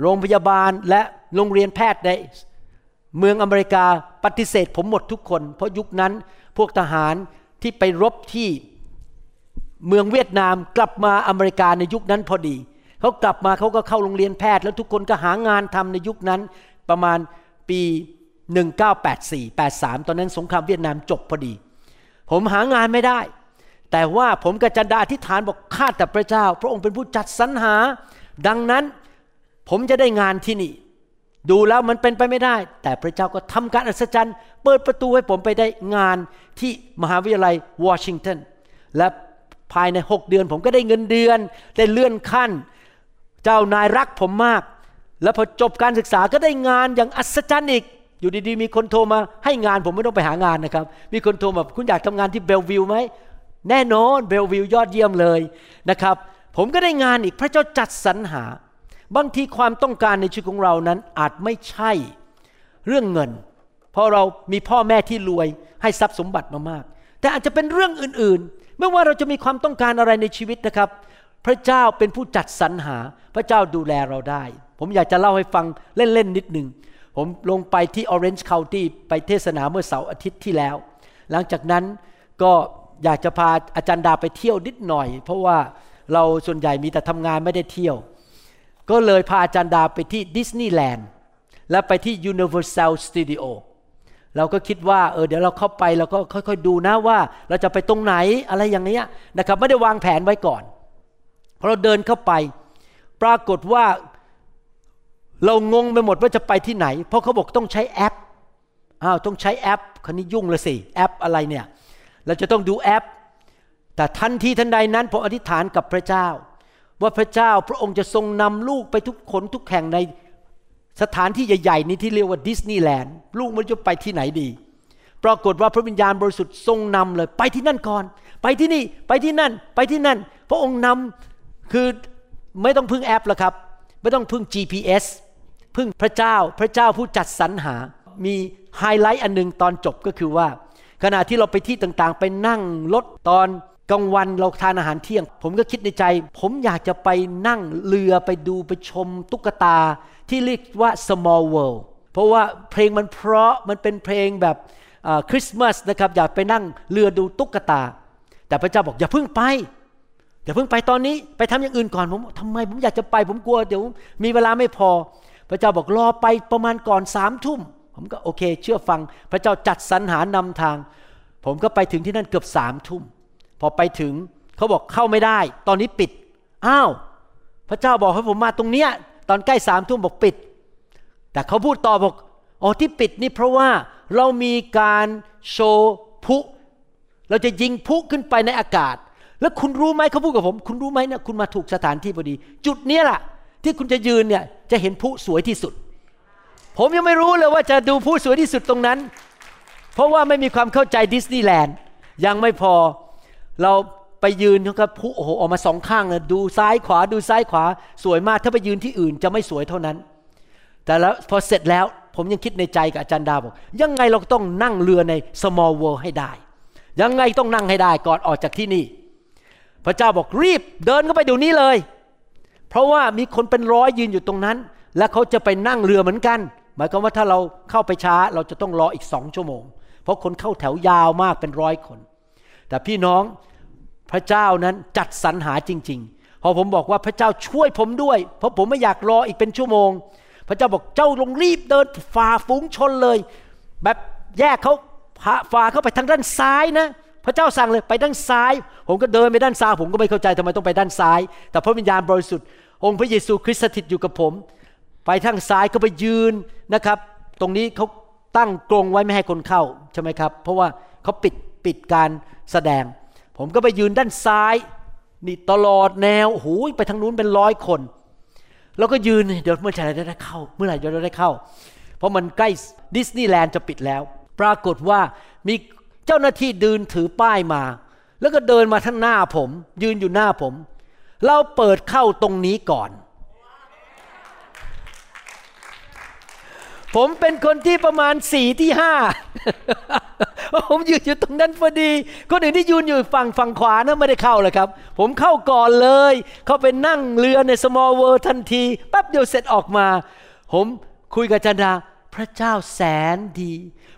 B: โรงพยาบาลและโรงเรียนแพทย์ใน เมืองอเมริกาปฏิเสธผมหมดทุกคน เพราะยุคนั้นพวกทหารที่ไปรบที่เมืองเวียดนามกลับมาอเมริกาในยุคนั้นพอดีเขากลับมาเขาก็เข้าโรงเรียนแพทย์ แล้วทุกคนก็หางานทำในยุคนั้นประมาณปี 1984 83 ตอนนั้นสงครามเวียดนามจบพอดี ผมหางานไม่ได้ แต่ว่าผมกับจันดาอธิษฐานบอกข้าแต่พระเจ้า พระองค์เป็นผู้จัดสรรหา ดังนั้นผมจะได้งานที่นี่ ดูแล้วมันเป็นไปไม่ได้ แต่พระเจ้าก็ทำการอัศจรรย์ เปิดประตูให้ผมไปได้งานที่มหาวิทยาลัยวอชิงตันและภายในหกเดือนผมก็ได้เงินเดือน ได้เลื่อนขั้น เจ้านายรักผมมาก แล้วพอจบการศึกษาก็ได้งานอย่างอัศจรรย์อีก อยู่ดีๆ มีคนโทรมาให้งานผมไม่ต้องไปหางานนะครับ มีคนโทรมาคุณอยากทำงานที่เบลวิวไหมแน่นอนเบลวิวยอดเยี่ยมเลยนะครับ ผมก็ได้งานอีกพระเจ้าจัดสรรหา บางทีความต้องการในชีวิตของเรานั้นอาจไม่ใช่เรื่องเงิน เพราะเรามีพ่อแม่ที่รวยให้ทรัพย์สมบัติมามาก แต่อาจจะเป็นเรื่องอื่นๆ ไม่ว่าเราจะมีความต้องการอะไรในชีวิตนะครับ พระเจ้าเป็นผู้จัดสรรหา พระเจ้าดูแลเราได้ ผมอยากจะเล่าให้ฟังเล่นๆนิดหนึ่งผมลงไปที่ Orange County ไปเทศนาเมื่อเสาร์อาทิตย์ที่แล้ว หลังจากนั้นก็อยากจะพาอาจารย์ดาไปเที่ยวนิดหน่อย เพราะว่าเราส่วนใหญ่มีแต่ทำงานไม่ได้เที่ยว ก็เลยพาอาจารย์ดาไปที่ดิสนีย์แลนด์และไปที่ Universal Studio เราก็คิดว่าเออเดี๋ยวเราเข้าไปเราก็ค่อยๆดูนะว่า เราจะไปตรงไหนอะไรอย่างนี้ยนะครับไม่ได้วางแผนไว้ก่อนพอเราเดินเข้าไป ปรากฏว่า เรางงไปหมดว่าจะไปที่ไหน เพราะเขาบอกต้องใช้แอปอ้าวต้องใช้แอปคันนี้ยุ่งลยสิแอปอะไรเนี่ย เราจะต้องดูแอป แต่ทันทีทันใดนั้นผมอธิษฐานกับพระเจ้า ว่าพระเจ้าพระองค์จะทรงนำลูกไปทุกคนทุกแห่งในสถานที่ใหญ่ๆนี้ที่เรียกว่าดิสนีย์แลนด์ลูกมันจะไปที่ไหนดี ปรากฏว่าพระวิญญาณบริสุทธิ์ทรงนำเลย ไปที่นั่นก่อน ไปที่นี่ไปที่นั่น ไปที่นั่น พระองค์นำคือไม่ต้องพึ่งแอปแล้วครับ ไม่ต้องพึ่ง GPS พึ่งพระเจ้าพระเจ้าผู้จัดสรรหา มีไฮไลท์อันหนึ่งตอนจบก็คือว่า ขณะที่เราไปที่ต่างๆ ไปนั่งรถตอน กลางวันเราทานอาหารเที่ยง ผมก็คิดในใจ ผมอยากจะไปนั่งเรือไปดูไปชมตุ๊กตาที่เรียกว่า small world เพราะว่าเพลงมันเพราะมันเป็นเพลงแบบคริสต์มาสนะครับอยากไปนั่งเรือดูตุ๊กตา แต่พระเจ้าบอกอย่าเพิ่งไปอย่าเพิ่งไปตอนนี้ไปทำอย่างอื่นก่อนผมทำไมผมอยากจะไปผมกลัวเดี๋ยวมีเวลาไม่พอ พระเจ้าบอกรอไปประมาณก่อนสามทุ่มผมก็โอเค เชื่อฟัง พระเจ้าจัดสรรหานำทาง ผมก็ไปถึงที่นั่นเกือบสามทุ่ม พอไปถึงเขาบอกเข้าไม่ได้ ตอนนี้ปิด อ้าว พระเจ้าบอกให้ผมมาตรงเนี้ย ตอนใกล้สามทุ่มบอกปิด แต่เขาพูดต่อบอกอ๋อที่ปิดนี่เพราะว่าเรามีการโชว์พุเราจะยิงพุขึ้นไปในอากาศ แล้วคุณรู้ไหมเขาพูดกับผม คุณรู้ไหมเนี่ยคุณมาถูกสถานที่พอดี จุดเนี้แหละที่คุณจะยืนเนี่ยจะเห็นพุสวยที่สุด ผมยังไม่รู้เลยว่าจะดูพุสวยที่สุดตรงนั้น เพราะว่าไม่มีความเข้าใจดิสนีย์แลนด์ยังไม่พอ เราไปยืนเขาก็พุโอ้โหออกมาสองข้างเลยดูซ้ายขวาดูซ้ายขวาสวยมากถ้าไปยืนที่อื่นจะไม่สวยเท่านั้น แต่แล้วพอเสร็จแล้วผมยังคิดในใจกับอาจารย์ดาบอก ยังไงเราต้องนั่งเรือใน small world ให้ได้ ยังไงต้องนั่งให้ได้ก่อนออกจากที่นี่ พระเจ้าบอกรีบเดินเข้าไปเดี๋ยวนี้เลย เพราะว่ามีคนเป็นร้อยยืนอยู่ตรงนั้น และเขาจะไปนั่งเรือเหมือนกัน หมายความว่าถ้าเราเข้าไปช้าเราจะต้องรออีกสองชั่วโมง เพราะคนเข้าแถวยาวมากเป็นร้อยคน แต่พี่น้องพระเจ้านั้นจัดสรรหาจริง ๆ พอผมบอกว่าพระเจ้าช่วยผมด้วย เพราะผมไม่อยากรออีกเป็นชั่วโมง พระเจ้าบอกเจ้าลงรีบเดินฝ่าฝูงชนเลย แบบแยกเขาฝ่าเข้าไปทางด้านซ้ายนะ พระเจ้าสั่งเลยไปด้านซ้าย ผมก็เดินไปด้านซ้าย ผมก็ไม่เข้าใจทำไมต้องไปด้านซ้าย แต่พระวิญญาณบริสุทธิ์องค์พระเยซูคริสต์สถิตอยู่กับผม ไปทางซ้ายก็ไปยืนนะครับ ตรงนี้เขาตั้งกรงไว้ไม่ให้คนเข้าใช่ไหมครับ เพราะว่าเขาปิด ปิดการแสดง ผมก็ไปยืนด้านซ้าย นี่ตลอดแนวโอ้ยไปทางนู้นเป็นร้อยคน แล้วก็ยืนเดี๋ยวเมื่อไหร่จะได้เข้า เมื่อไหร่จะได้เข้า เพราะมันใกล้ดิสนีย์แลนด์จะปิดแล้ว ปรากฏว่ามีเจ้าหน้าที่เดินถือป้ายมา แล้วก็เดินมาทั้งหน้าผม ยืนอยู่หน้าผม เราเปิดเข้าตรงนี้ก่อน ผมเป็นคนที่ประมาณสี่ที่ห้าผมยืนอยู่ตรงนั้นพอดี คนอื่นที่ยืนอยู่ฝั่งฝั่งขวานะไม่ได้เข้าเลยครับ ผมเข้าก่อนเลย เข้าไปนั่งเรือใน small world ทันทีแป๊บเดียวเสร็จออกมา ผมคุยกับจันดาพระเจ้าแสนดี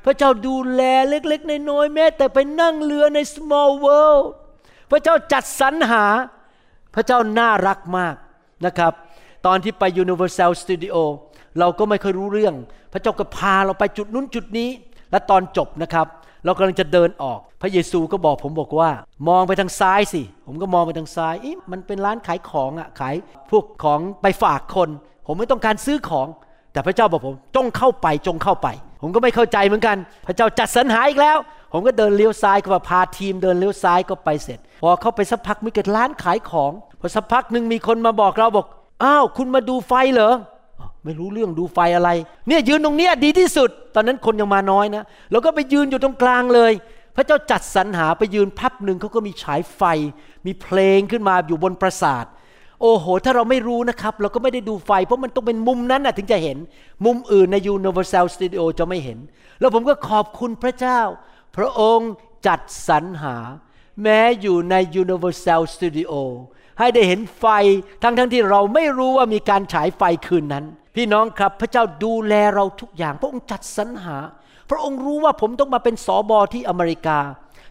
B: พระเจ้าดูแลเล็กๆน้อยๆแม้แต่ไปนั่งเรือใน small world พระเจ้าจัดสรรหา พระเจ้าน่ารักมากนะครับ ตอนที่ไป Universal Studio เราก็ไม่เคยรู้เรื่อง พระเจ้าก็พาเราไปจุดนู้นจุดนี้ และตอนจบนะครับ เรากำลังจะเดินออก พระเยซูก็บอกผมบอกว่า มองไปทางซ้ายสิ ผมก็มองไปทางซ้ายมันเป็นร้านขายของอะ่ะขายพวกของไปฝากคน ผมไม่ต้องการซื้อของ แต่พระเจ้าบอกผมจงเข้าไปจงเข้าไป ผมก็ไม่เข้าใจเหมือนกัน พระเจ้าจัดสรรหาอีกแล้ว ผมก็เดินเลี้ยวซ้ายก็พาทีมเดินเลี้ยวซ้ายก็ไปเสร็จ พอเข้าไปสักพักมีเกิดร้านขายของพอสักพักหนึ่งมีคนมาบอกเราบอกอ้าวคุณมาดูไฟเหรอ ไม่รู้เรื่องดูไฟอะไร เนี่ยยืนตรงเนี้ยดีที่สุด ตอนนั้นคนยังมาน้อยนะเราก็ไปยืนอยู่ตรงกลางเลย พระเจ้าจัดสรรหาไปยืนพับหนึ่งเขาก็มีฉายไฟ มีเพลงขึ้นมาอยู่บนปราสาท โอ้โห ถ้าเราไม่รู้นะครับ เราก็ไม่ได้ดูไฟ เพราะมันต้องเป็นมุมนั้นนะถึงจะเห็น มุมอื่นใน Universal Studio จะไม่เห็น แล้วผมก็ขอบคุณพระเจ้า พระองค์จัดสรรหา แม้อยู่ใน Universal Studio ให้ได้เห็นไฟทั้งทั้งที่เราไม่รู้ว่ามีการฉายไฟคืนนั้น พี่น้องครับพระเจ้าดูแลเราทุกอย่าง พระองค์จัดสรรหา พระองค์รู้ว่าผมต้องมาเป็นสอบอที่อเมริกา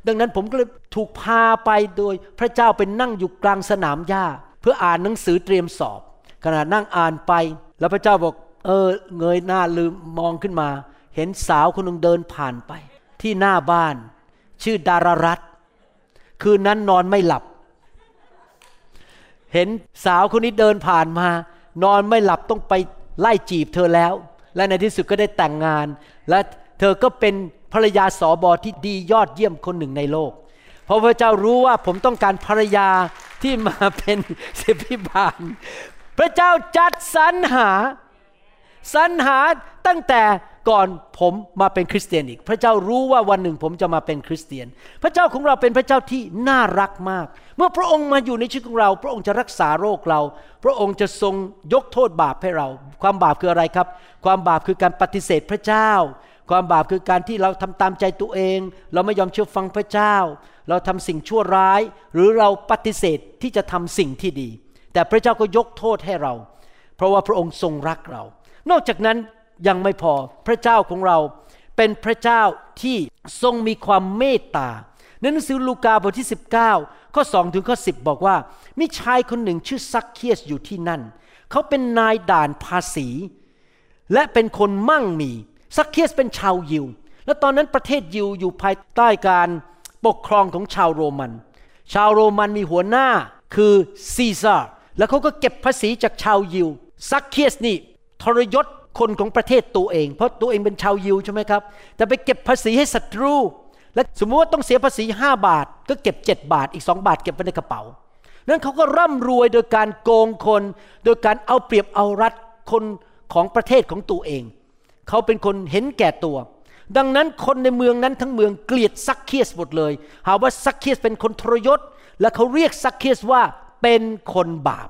B: ดังนั้นผมก็เลยถูกพาไปโดยพระเจ้าเป็นนั่งอยู่กลางสนามหญ้า เพื่ออ่านหนังสือเตรียมสอบ ขณะนั่งอ่านไป แล้วพระเจ้าบอกเออเงยหน้าลืมมองขึ้นมา เห็นสาวคนหนึ่งเดินผ่านไป ที่หน้าบ้าน ชื่อดารารัตคืนนั้นนอนไม่หลับ เห็นสาวคนนี้เดินผ่านมา นอนไม่หลับต้องไปไล่จีบเธอแล้ว และในที่สุดก็ได้แต่งงาน และเธอก็เป็นภรรยาสอบอที่ดียอดเยี่ยมคนหนึ่งในโลก เพราะพระเจ้ารู้ว่าผมต้องการภรรยาที่มาเป็นสิพิบาล พระเจ้าจัดสรรหาสรรหาตั้งแต่ ก่อนผมมาเป็นคริสเตียนอีก พระเจ้ารู้ว่าวันหนึ่งผมจะมาเป็นคริสเตียน พระเจ้าของเราเป็นพระเจ้าที่น่ารักมาก เมื่อพระองค์มาอยู่ในชีวิตของเรา พระองค์จะรักษาโรคเรา พระองค์จะทรงยกโทษบาปให้เรา ความบาปคืออะไรครับ ความบาปคือการปฏิเสธพระเจ้า ความบาปคือการที่เราทำตามใจตัวเอง เราไม่ยอมเชื่อฟังพระเจ้า เราทำสิ่งชั่วร้าย หรือเราปฏิเสธที่จะทำสิ่งที่ดี แต่พระเจ้าก็ยกโทษให้เรา เพราะว่าพระองค์ทรงรักเรา นอกจากนั้น ยังไม่พอ พระเจ้าของเราเป็นพระเจ้าที่ทรงมีความเมตตาในหนังสือลูกาบทที่ 19 ข้อ 2 ถึงข้อ 10 บอกว่า มีชายคนหนึ่งชื่อซักเคียสอยู่ที่นั่น เขาเป็นนายด่านภาษี และเป็นคนมั่งมีซักเคียสเป็นชาวยิว และตอนนั้นประเทศยิวอยู่ภายใต้การปกครองของชาวโรมัน ชาวโรมันมีหัวหน้าคือซีซ่าแล้วเขาก็เก็บภาษีจากชาวยิวซักเคียสนี่ทรยศ คนของประเทศตัวเอง เพราะตัวเองเป็นชาวยิวใช่ไหมครับ แต่ไปเก็บภาษีให้ศัตรู และสมมติว่าต้องเสียภาษี 5 บาท ก็เก็บ 7 บาทอีก 2 บาทเก็บไว้ในกระเป๋า นั้นเขาก็ร่ำรวยโดยการโกงคน โดยการเอาเปรียบเอารัดคนของประเทศของตัวเอง เขาเป็นคนเห็นแก่ตัว ดังนั้นคนในเมืองนั้นทั้งเมืองเกลียดซักเคียสหมดเลย หาว่าซักเคียสเป็นคนทรยศ และเขาเรียกซักเคียสว่าเป็นคนบาป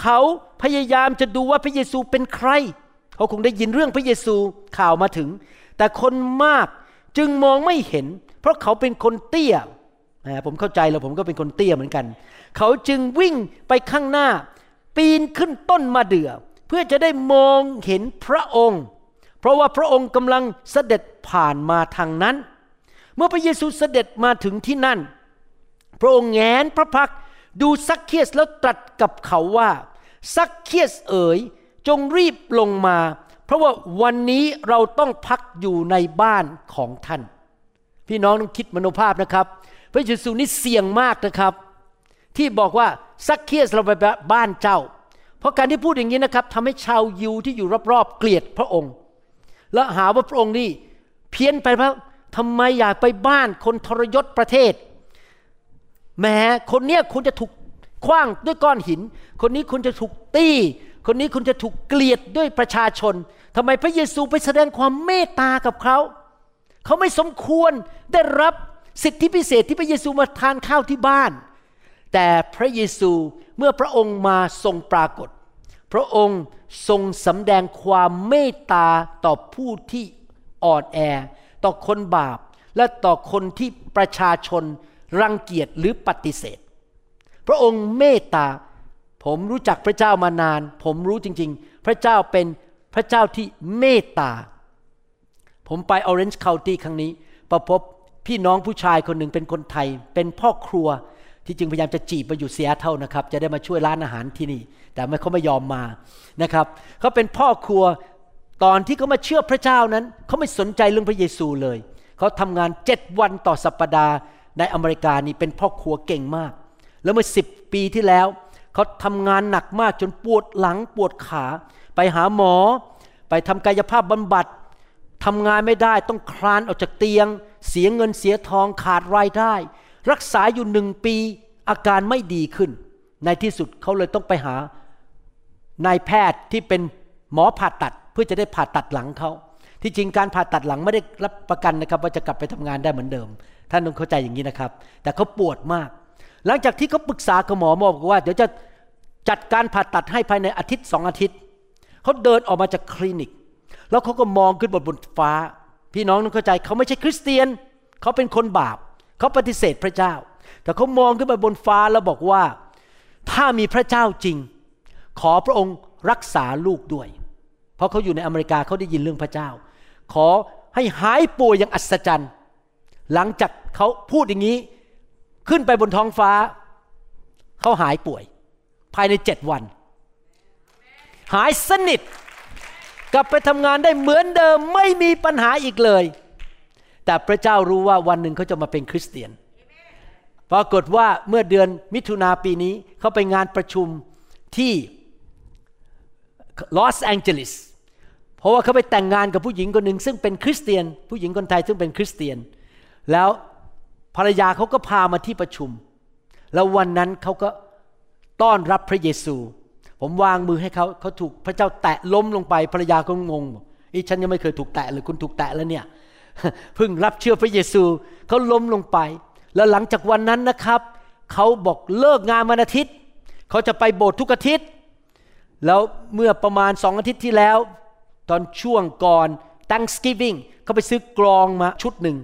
B: เขาพยายามจะดูว่าพระเยซูเป็นใคร เขาคงได้ยินเรื่องพระเยซูข่าวมาถึง แต่คนมากจึงมองไม่เห็น เพราะเขาเป็นคนเตี้ยผมเข้าใจแล้วผมก็เป็นคนเตี้ยเหมือนกัน เขาจึงวิ่งไปข้างหน้า ปีนขึ้นต้นมาเดือ่อเพื่อจะได้มองเห็นพระองค์ เพราะว่าพระองค์กำลังเสด็จผ่านมาทางนั้น เมื่อพระเยซูเสด็จมาถึงที่นั่น พระองค์แหงนพระพักตร์ดูซักเคียสแล้วตรัสกับเขาว่าซักเคียสเอ๋ย จงรีบลงมา เพราะว่าวันนี้เราต้องพักอยู่ในบ้านของท่าน พี่น้องต้องคิดมโนภาพนะครับ พระเยซูนี่เสี่ยงมากนะครับ ที่บอกว่าซักเคียสเราไปบ้านเจ้า เพราะการที่พูดอย่างนี้นะครับทำให้ชาวยิวที่อยู่รอบๆเกลียดพระองค์ และหาว่าพระองค์นี่เพี้ยนไปเพราะทำไมอยากไปบ้านคนทรยศประเทศแม้คนเนี้ยคุณจะถูกคว้างด้วยก้อนหิน คนนี้คุณจะถูกตี คนนี้คุณจะถูกเกลียดด้วยประชาชนทำไมพระเยซูไปแสดงความเมตตากับเขา เขาไม่สมควรได้รับสิทธิพิเศษที่พระเยซูมาทานข้าวที่บ้าน แต่พระเยซูเมื่อพระองค์มาทรงปรากฏ พระองค์ทรงสำแดงความเมตตาต่อผู้ที่อ่อนแอ ต่อคนบาปและต่อคนที่ประชาชนรังเกียจหรือปฏิเสธ พระองค์เมตตา ผมรู้จักพระเจ้ามานาน ผมรู้จริง ๆ พระเจ้าเป็นพระเจ้าที่เมตตา ผมไป Orange County ครั้งนี้ประพบพี่น้องผู้ชายคนหนึ่งเป็นคนไทย เป็นพ่อครัวที่จริงพยายามจะจีบมาอยู่เซียเท่านะครับ จะได้มาช่วยร้านอาหารที่นี่ แต่ไม่เขาไม่ยอมมานะครับเขาเป็นพ่อครัวตอนที่เขามาเชื่อพระเจ้านั้นเขาไม่สนใจเรื่องพระเยซูเลยเขาทำงานเจ็ดวันต่อสัปปดาห์ในอเมริกานี่เป็นพ่อครัวเก่งมาก แล้วเมื่อสิบปีที่แล้ว เขาทำงานหนักมากจนปวดหลังปวดขา ไปหาหมอ ไปทำกายภาพบำบัดทำงานไม่ได้ต้องคลานออกจากเตียง เสียเงินเสียทองขาดรายได้ รักษาอยู่หนึ่งปีอาการไม่ดีขึ้น ในที่สุดเขาเลยต้องไปหานายแพทย์ที่เป็นหมอผ่าตัดเพื่อจะได้ผ่าตัดหลังเขาที่จริงการผ่าตัดหลังไม่ได้รับประกันนะครับ ว่าจะกลับไปทำงานได้เหมือนเดิม ท่านต้องเข้าใจอย่างนี้นะครับ แต่เขาปวดมาก หลังจากที่เขาปรึกษากับหมอหมอบอกว่าเดี๋ยวจะจัดการผ่าตัดให้ภายในอาทิตย์สองอาทิตย์เขาเดินออกมาจากคลินิก แล้วเขาก็มองขึ้นบนบนฟ้า พี่น้องต้องเข้าใจเขาไม่ใช่คริสเตียน เขาเป็นคนบาป เขาปฏิเสธพระเจ้า แต่เขามองขึ้นไปบนฟ้าแล้วบอกว่า ถ้ามีพระเจ้าจริง ขอพระองค์รักษาลูกด้วย เพราะเขาอยู่ในอเมริกาเขาได้ยินเรื่องพระเจ้า ขอให้หายป่วยอย่างอัศจรรย์ หลังจากเขาพูดอย่างนี้ ขึ้นไปบนท้องฟ้า เขาหายป่วย ภายในเจ็ดวัน หายสนิท กลับไปทำงานได้เหมือนเดิมไม่มีปัญหาอีกเลย แต่พระเจ้ารู้ว่าวันหนึ่งเขาจะมาเป็นคริสเตียนปรากฏว่าเมื่อเดือนมิถุนาปีนี้เขาไปงานประชุมที่ลอสแองเจลิสเพราะว่าเขาไปแต่งงานกับผู้หญิงคนหนึ่งซึ่งเป็นคริสเตียน ผู้หญิงคนไทยซึ่งเป็นคริสเตียน แล้ว ภรรยาเขาก็พามาที่ประชุม แล้ววันนั้นเขาก็ต้อนรับพระเยซู ผมวางมือให้เขาเขาถูกพระเจ้าแตะล้มลงไปภรรยาก็งงอีฉันยังไม่เคยถูกแตะเลยคุณถูกแตะแล้วเนี่ยเพิ่งรับเชื่อพระเยซูเขาล้มลงไป แล้วหลังจากวันนั้นนะครับเขาบอกเลิกงานวันอาทิตย์เขาจะไปโบสถ์ทุกอาทิตย์ แล้วเมื่อประมาณสองอาทิตย์ที่แล้ว ตอนช่วงก่อน Thanksgiving เขาไปซื้อกรองมาชุดหนึ่ง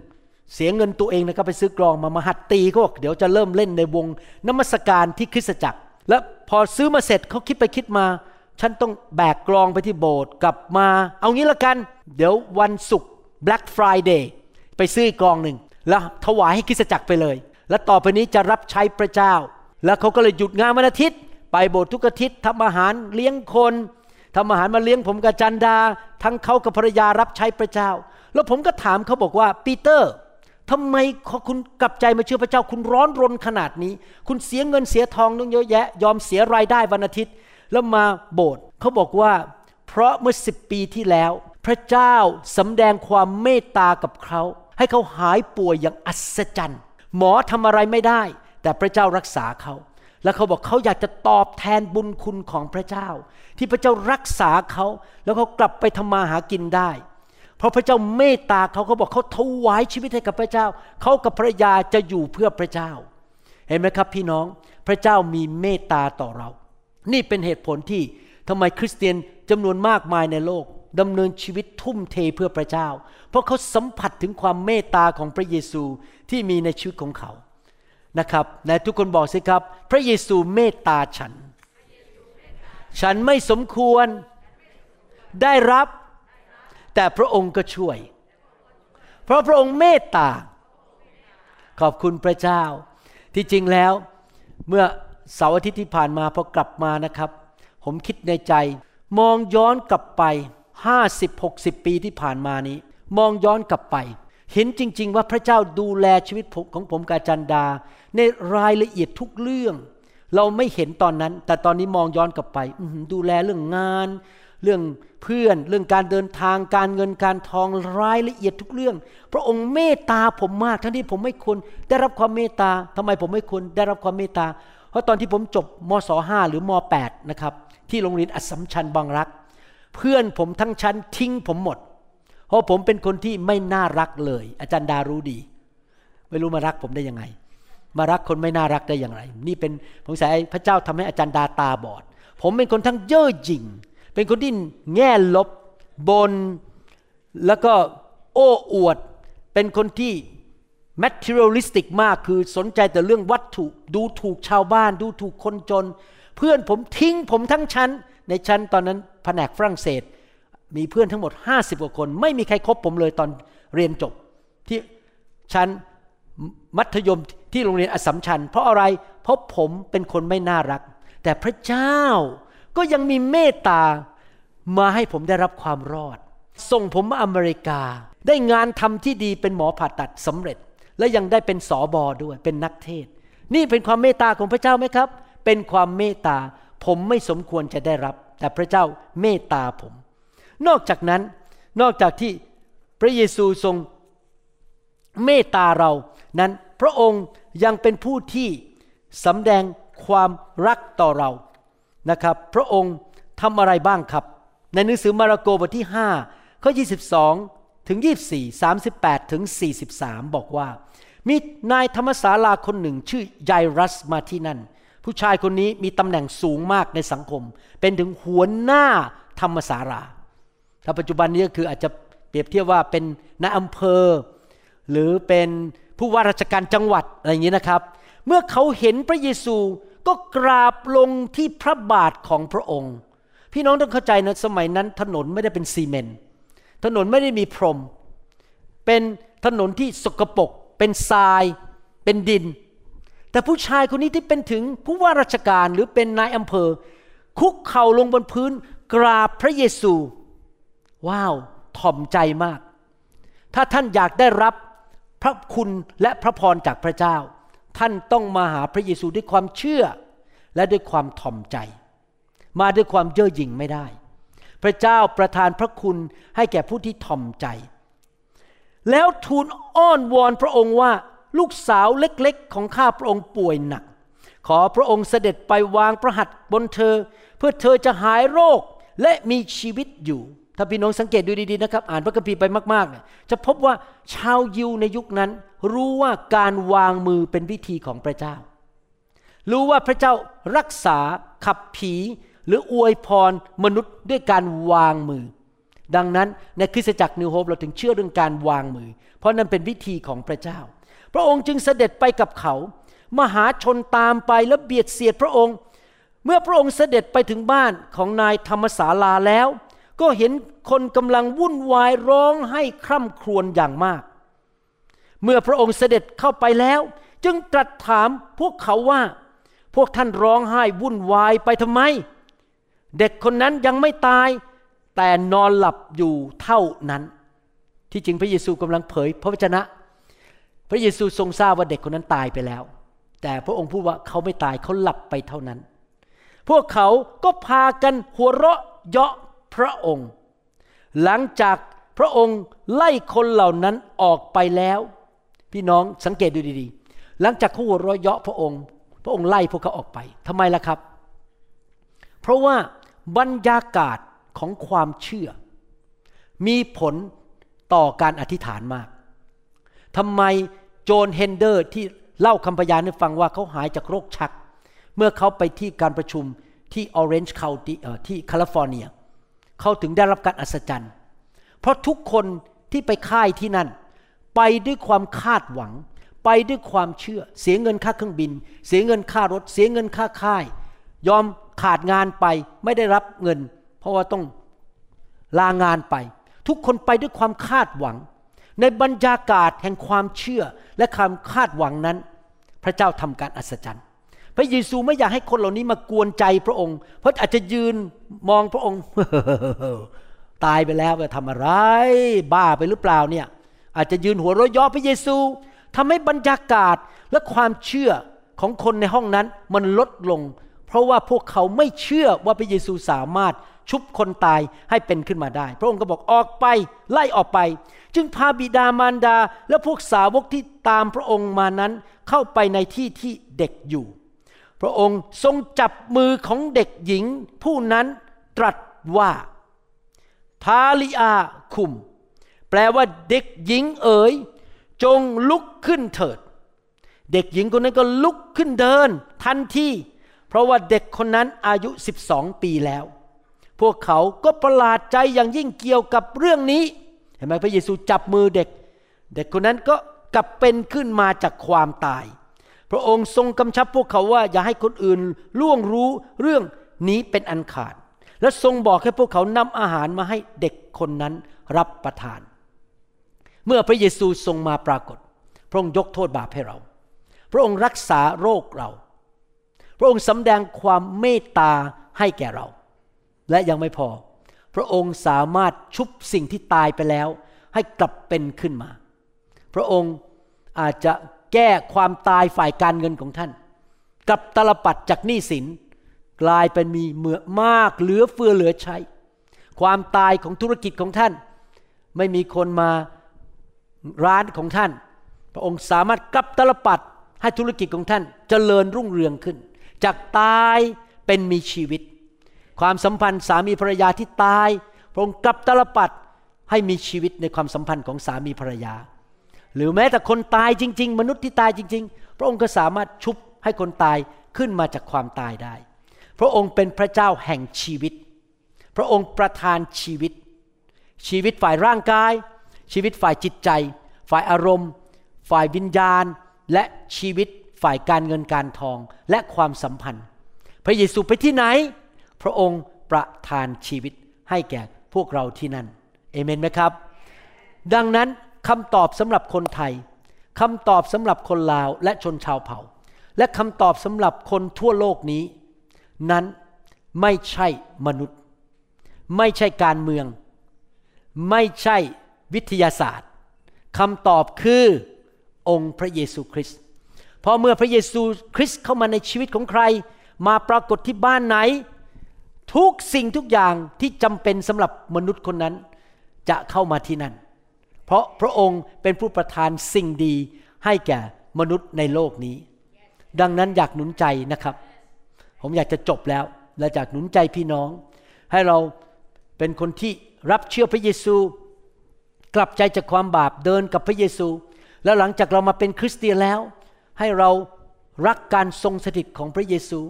B: เสียเงินตัวเองนะครับไปซื้อกลองมามาหัดตีเขาบอกเดี๋ยวจะเริ่มเล่นในวงนมัสการที่คริสตจักร แล้วพอซื้อมาเสร็จเขาคิดไปคิดมา ฉันต้องแบกกลองไปที่โบสถ์กลับมา เอางี้ละกัน เดี๋ยววันศุกร์ Black Friday ไปซื้อกลองหนึ่งแล้วถวายให้คริสตจักรไปเลย แล้วต่อไปนี้จะรับใช้พระเจ้า แล้วเขาก็เลยหยุดงานวันอาทิตย์ ไปโบสถ์ทุกอาทิตย์ทำอาหารเลี้ยงคนทำอาหารมาเลี้ยงผมกับจันดา ทั้งเขากับภรรยารับใช้พระเจ้า แล้วผมก็ถามเขาบอกว่าปีเตอร์ ทำไมคุณกลับใจมาเชื่อพระเจ้า คุณร้อนรนขนาดนี้ คุณเสียเงินเสียทองต้องเยอะแยะ ยอมเสียรายได้วันอาทิตย์ แล้วมาโบสถ์เขาบอกว่า เพราะเมื่อสิบปีที่แล้ว พระเจ้าสำแดงความเมตตากับเขา ให้เขาหายป่วยอย่างอัศจรรย์ หมอทำอะไรไม่ได้ แต่พระเจ้ารักษาเขาแล้วเขาบอกเขาอยากจะตอบแทนบุญคุณของพระเจ้า ที่พระเจ้ารักษาเขา แล้วเขากลับไปทำมาหากินได้ เพราะพระเจ้าเมตตาเขาเขาบอกเขาถวายชีวิตให้กับพระเจ้า เขากับภรรยาจะอยู่เพื่อพระเจ้า เห็นไหมครับพี่น้องพระเจ้ามีเมตตาต่อเรา นี่เป็นเหตุผลที่ทำไมคริสเตียนจำนวนมากมายในโลกดำเนินชีวิตทุ่มเทเพื่อพระเจ้า เพราะเขาสัมผัสถึงความเมตตาของพระเยซูที่มีในชีวิตของเขา นะครับในทุกคนบอกสิครับ พระเยซูเมตตาฉัน ฉันไม่สมควรได้รับ แต่พระองค์ก็ช่วย เพราะพระองค์เมตตา ขอบคุณพระเจ้า ที่จริงแล้วเมื่อเสาร์อาทิตย์ที่ผ่านมาพอกลับมานะครับ ผมคิดในใจ มองย้อนกลับไป 50-60 ปีที่ผ่านมานี้ มองย้อนกลับไป เห็นจริง ๆ ว่าพระเจ้าดูแลชีวิตของผมกาจันดา ในรายละเอียดทุกเรื่อง เราไม่เห็นตอนนั้น แต่ตอนนี้มองย้อนกลับไปดูแลเรื่องงาน เรื่องเพื่อนเรื่องการเดินทางการเงินการทองรายละเอียดทุกเรื่อง พระองค์เมตตาผมมากทั้งที่ผมไม่ควรได้รับความเมตตาทำไมผมไม่ควรได้รับความเมตตา เพราะตอนที่ผมจบมศห้าหรือมแปดนะครับที่โรงเรียนอัสสัมชัญบางรัก เพื่อนผมทั้งชั้นทิ้งผมหมด เพราะผมเป็นคนที่ไม่น่ารักเลย อาจารย์ดารู้ดี ไม่รู้มารักผมได้ยังไง มารักคนไม่น่ารักได้อย่างไร นี่เป็นผมสายพระเจ้าทำให้อาจารย์ดาตาบอด ผมเป็นคนทั้งเย่อหยิ่ง เป็นคนที่แง่ลบบน แล้วก็โอ้อวด เป็นคนที่ materialistic มากคือสนใจแต่เรื่องวัตถุ ดูถูกชาวบ้าน ดูถูกคนจน เพื่อนผมทิ้งผมทั้งชั้น ในชั้นตอนนั้นแผนกฝรั่งเศส มีเพื่อนทั้งหมด 50กว่าคน ไม่มีใครคบผมเลยตอนเรียนจบ ที่ชั้นมัธยมที่โรงเรียนอสมชัญ เพราะอะไร เพราะผมเป็นคนไม่น่ารัก แต่พระเจ้า ก็ยังมีเมตตามาให้ผมได้รับความรอด ส่งผมมาอเมริกา ได้งานทำที่ดีเป็นหมอผ่าตัดสำเร็จ และยังได้เป็นสอบอด้วยเป็นนักเทศ นี่เป็นความเมตตาของพระเจ้าไหมครับ เป็นความเมตตาผมไม่สมควรจะได้รับ แต่พระเจ้าเมตตาผม นอกจากนั้นนอกจากที่พระเยซูทรงเมตตาเรานั้นพระองค์ยังเป็นผู้ที่สำแดงความรักต่อเรา นะครับ พระองค์ทำอะไรบ้างครับ ในหนังสือมาระโกบทที่5ข้อ22 ถึง 24 38 ถึง 43 บอกว่า มีนายธรรมศาลาคนหนึ่งชื่อยายรัสมาที่นั่น ผู้ชายคนนี้มีตำแหน่งสูงมากในสังคม เป็นถึงหัวหน้าธรรมศาลาถ้าปัจจุบันนี้ก็คืออาจจะเปรียบเทียบว่าเป็นนายอำเภอ หรือเป็นผู้ว่าราชการจังหวัดอะไรอย่างนี้นะครับ เมื่อเขาเห็นพระเยซู ก็กราบลงที่พระบาทของพระองค์ พี่น้องต้องเข้าใจนะสมัยนั้นถนนไม่ได้เป็นซีเมนต์ถนนไม่ได้มีพรม เป็นถนนที่สกปรกเป็นทราย เป็นดิน แต่ผู้ชายคนนี้ที่เป็นถึงผู้ว่าราชการหรือเป็นนายอำเภอ คุกเข่าลงบนพื้นกราบพระเยซู ว้าว ถ่อมใจมาก ถ้าท่านอยากได้รับพระคุณและพระพรจากพระเจ้า ท่านต้องมาหาพระเยซูด้วยความเชื่อ และด้วยความถ่อมใจ มาด้วยความเย่อหยิ่งไม่ได้ พระเจ้าประทานพระคุณให้แก่ผู้ที่ถ่อมใจ แล้วทูลอ้อนวอนพระองค์ว่าลูกสาวเล็กๆ ของข้าพระองค์ป่วยหนัก ขอพระองค์เสด็จไปวางพระหัตถ์บนเธอ เพื่อเธอจะหายโรคและมีชีวิตอยู่ ถ้าพี่น้องสังเกตดูดีๆนะครับ อ่านพระคัมภีร์ไปมากๆเนี่ยจะพบว่าชาวยิวในยุคนั้น รู้ว่าการวางมือเป็นวิธีของพระเจ้า รู้ว่าพระเจ้ารักษาขับผี หรืออวยพรมนุษย์ด้วยการวางมือ ดังนั้นในคริสตจักรนิวโฮปเราถึงเชื่อเรื่องการวางมือ เพราะนั้นเป็นวิธีของพระเจ้า พระองค์จึงเสด็จไปกับเขา มหาชนตามไปแล้วเบียดเสียดพระองค์ เมื่อพระองค์เสด็จไปถึงบ้านของนายธรรมศาลาแล้ว ก็เห็นคนกำลังวุ่นวายร้องให้คร่ำครวญอย่างมาก เมื่อพระองค์เสด็จเข้าไปแล้ว จึงตรัสถามพวกเขาว่า พวกท่านร้องไห้วุ่นวายไปทำไม เด็กคนนั้นยังไม่ตาย แต่นอนหลับอยู่เท่านั้น ที่จริงพระเยซูกำลังเผย พระวจนะ พระเยซูทรงทราบว่าเด็กคนนั้นตายไปแล้ว แต่พระองค์พูดว่าเขาไม่ตายเขาหลับไปเท่านั้น พวกเขาก็พากันหัวเราะเยาะ พระองค์ หลังจากพระองค์ไล่คนเหล่านั้นออกไปแล้ว พี่น้องสังเกตดูดีๆ หลังจากเขาหัวเราะเยาะพระองค์ พระองค์ไล่พวกเขาออกไปทำไมล่ะครับ เพราะว่าบรรยากาศของความเชื่อ มีผลต่อการอธิษฐานมากทำไมโจนเฮนเดอร์ที่เล่าคำพยานให้ฟังว่าเขาหายจากโรคชัก เมื่อเขาไปที่การประชุมที่ออเรนจ์เคานตี้ที่แคลิฟอร์เนีย เขาถึงได้รับการอัศจรรย์ เพราะทุกคนที่ไปค่ายที่นั่น ไปด้วยความคาดหวัง ไปด้วยความเชื่อ เสียเงินค่าเครื่องบิน เสียเงินค่ารถ เสียเงินค่าค่าย ยอมขาดงานไปไม่ได้รับเงิน เพราะว่าต้องลางานไป ทุกคนไปด้วยความคาดหวัง ในบรรยากาศแห่งความเชื่อและความคาดหวังนั้น พระเจ้าทำการอัศจรรย์ พระเยซูไม่อยากให้คนเหล่านี้มากวนใจพระองค์ เพราะอาจจะยืนมองพระองค์ ตายไปแล้วจะทำอะไร บ้าไปหรือเปล่าเนี่ย อาจจะยืนหัวเราะย่อพระเยซูทำให้บรรยากาศและความเชื่อของคนในห้องนั้นมันลดลง เพราะว่าพวกเขาไม่เชื่อว่าพระเยซูสามารถชุบคนตายให้เป็นขึ้นมาได้ พระองค์ก็บอกออกไปไล่ออกไป จึงพาบิดามารดาและพวกสาวกที่ตามพระองค์มานั้น เข้าไปในที่ที่เด็กอยู่ ระองค์ทรงจับมือของเด็กหญิง ผู้นั้นตรัสว่าทาลิอาคุม แปลว่าเด็กหญิงเอ๋ย จงลุกขึ้นเถิด เด็กหญิงคนนั้นก็ลุกขึ้นเดิน ทันทีเพราะว่าเด็กคนนั้นอายุ 12 ปีแล้ว พวกเขาก็ประหลาดใจอย่างยิ่งเกี่ยวกับเรื่องนี้ เห็นไหมพระเยซูจับมือเด็ก เด็กคนนั้นก็กลับเป็นขึ้นมาจากความตาย ระองค์ทรงกำชับพวกเขาว่าอย่าให้คนอื่นล่วงรู้เรื่องนี้เป็นอันขาด และทรงบอกให้พวกเขานำอาหารมาให้เด็กคนนั้นรับประทาน เมื่อพระเยซูทรงมาปรากฏ พระองค์ยกโทษบาปให้เรา พระองค์รักษาโรคเรา พระองค์สำแดงความเมตตาให้แก่เรา และยังไม่พอ พระองค์สามารถชุบสิ่งที่ตายไปแล้ว ให้กลับเป็นขึ้นมา พระองค์อาจจะ แก้ความตายฝ่ายการเงินของท่าน กับตลปัดจากหนี้สิน กลายเป็นมีเมื่อมากเหลือเฟือเหลือใช้ ความตายของธุรกิจของท่าน ไม่มีคนมาร้านของท่าน พระองค์สามารถกลับตลปัดให้ธุรกิจของท่านจเจริญรุ่งเรืองขึ้น จากตายเป็นมีชีวิต ความสัมพันธ์สามีภรรยาที่ตาย พระองค์กลับตลปัดให้มีชีวิตในความสัมพันธ์ของสามีภรรยา หรือแม้แต่คนตายจริง ๆ มนุษย์ที่ตายจริง ๆ พระองค์ก็สามารถชุบให้คนตายขึ้นมาจากความตายได้ พระองค์เป็นพระเจ้าแห่งชีวิต พระองค์ประทานชีวิต ชีวิตฝ่ายร่างกาย ชีวิตฝ่ายจิตใจ ฝ่ายอารมณ์ ฝ่ายวิญญาณ และชีวิตฝ่ายการเงินการทองและความสัมพันธ์ พระเยซูไปที่ไหน พระองค์ประทานชีวิตให้แก่พวกเราที่นั่น เอเมนไหมครับ ดังนั้น คำตอบสำหรับคนไทยคำตอบสำหรับคนลาวและชนชาวเผ่า และคำตอบสำหรับคนทั่วโลกนี้ นั้นไม่ใช่มนุษย์ ไม่ใช่การเมือง ไม่ใช่วิทยาศาสตร์คำตอบคือองค์พระเยซูคริสต์พอเมื่อพระเยซูคริสต์เข้ามาในชีวิตของใคร มาปรากฏที่บ้านไหน ทุกสิ่งทุกอย่างที่จำเป็นสำหรับมนุษย์คนนั้น จะเข้ามาที่นั่น เพราะพระองค์เป็นผู้ประทานสิ่งดีให้แก่มนุษย์ในโลกนี้ ดังนั้นอยากหนุนใจนะครับ ผมอยากจะจบแล้วและอยากหนุนใจพี่น้อง ให้เราเป็นคนที่รับเชื่อพระเยซู กลับใจจากความบาปเดินกับพระเยซู แล้วหลังจากเรามาเป็นคริสเตียนแล้ว ให้เรารักการทรงสถิตของพระเยซู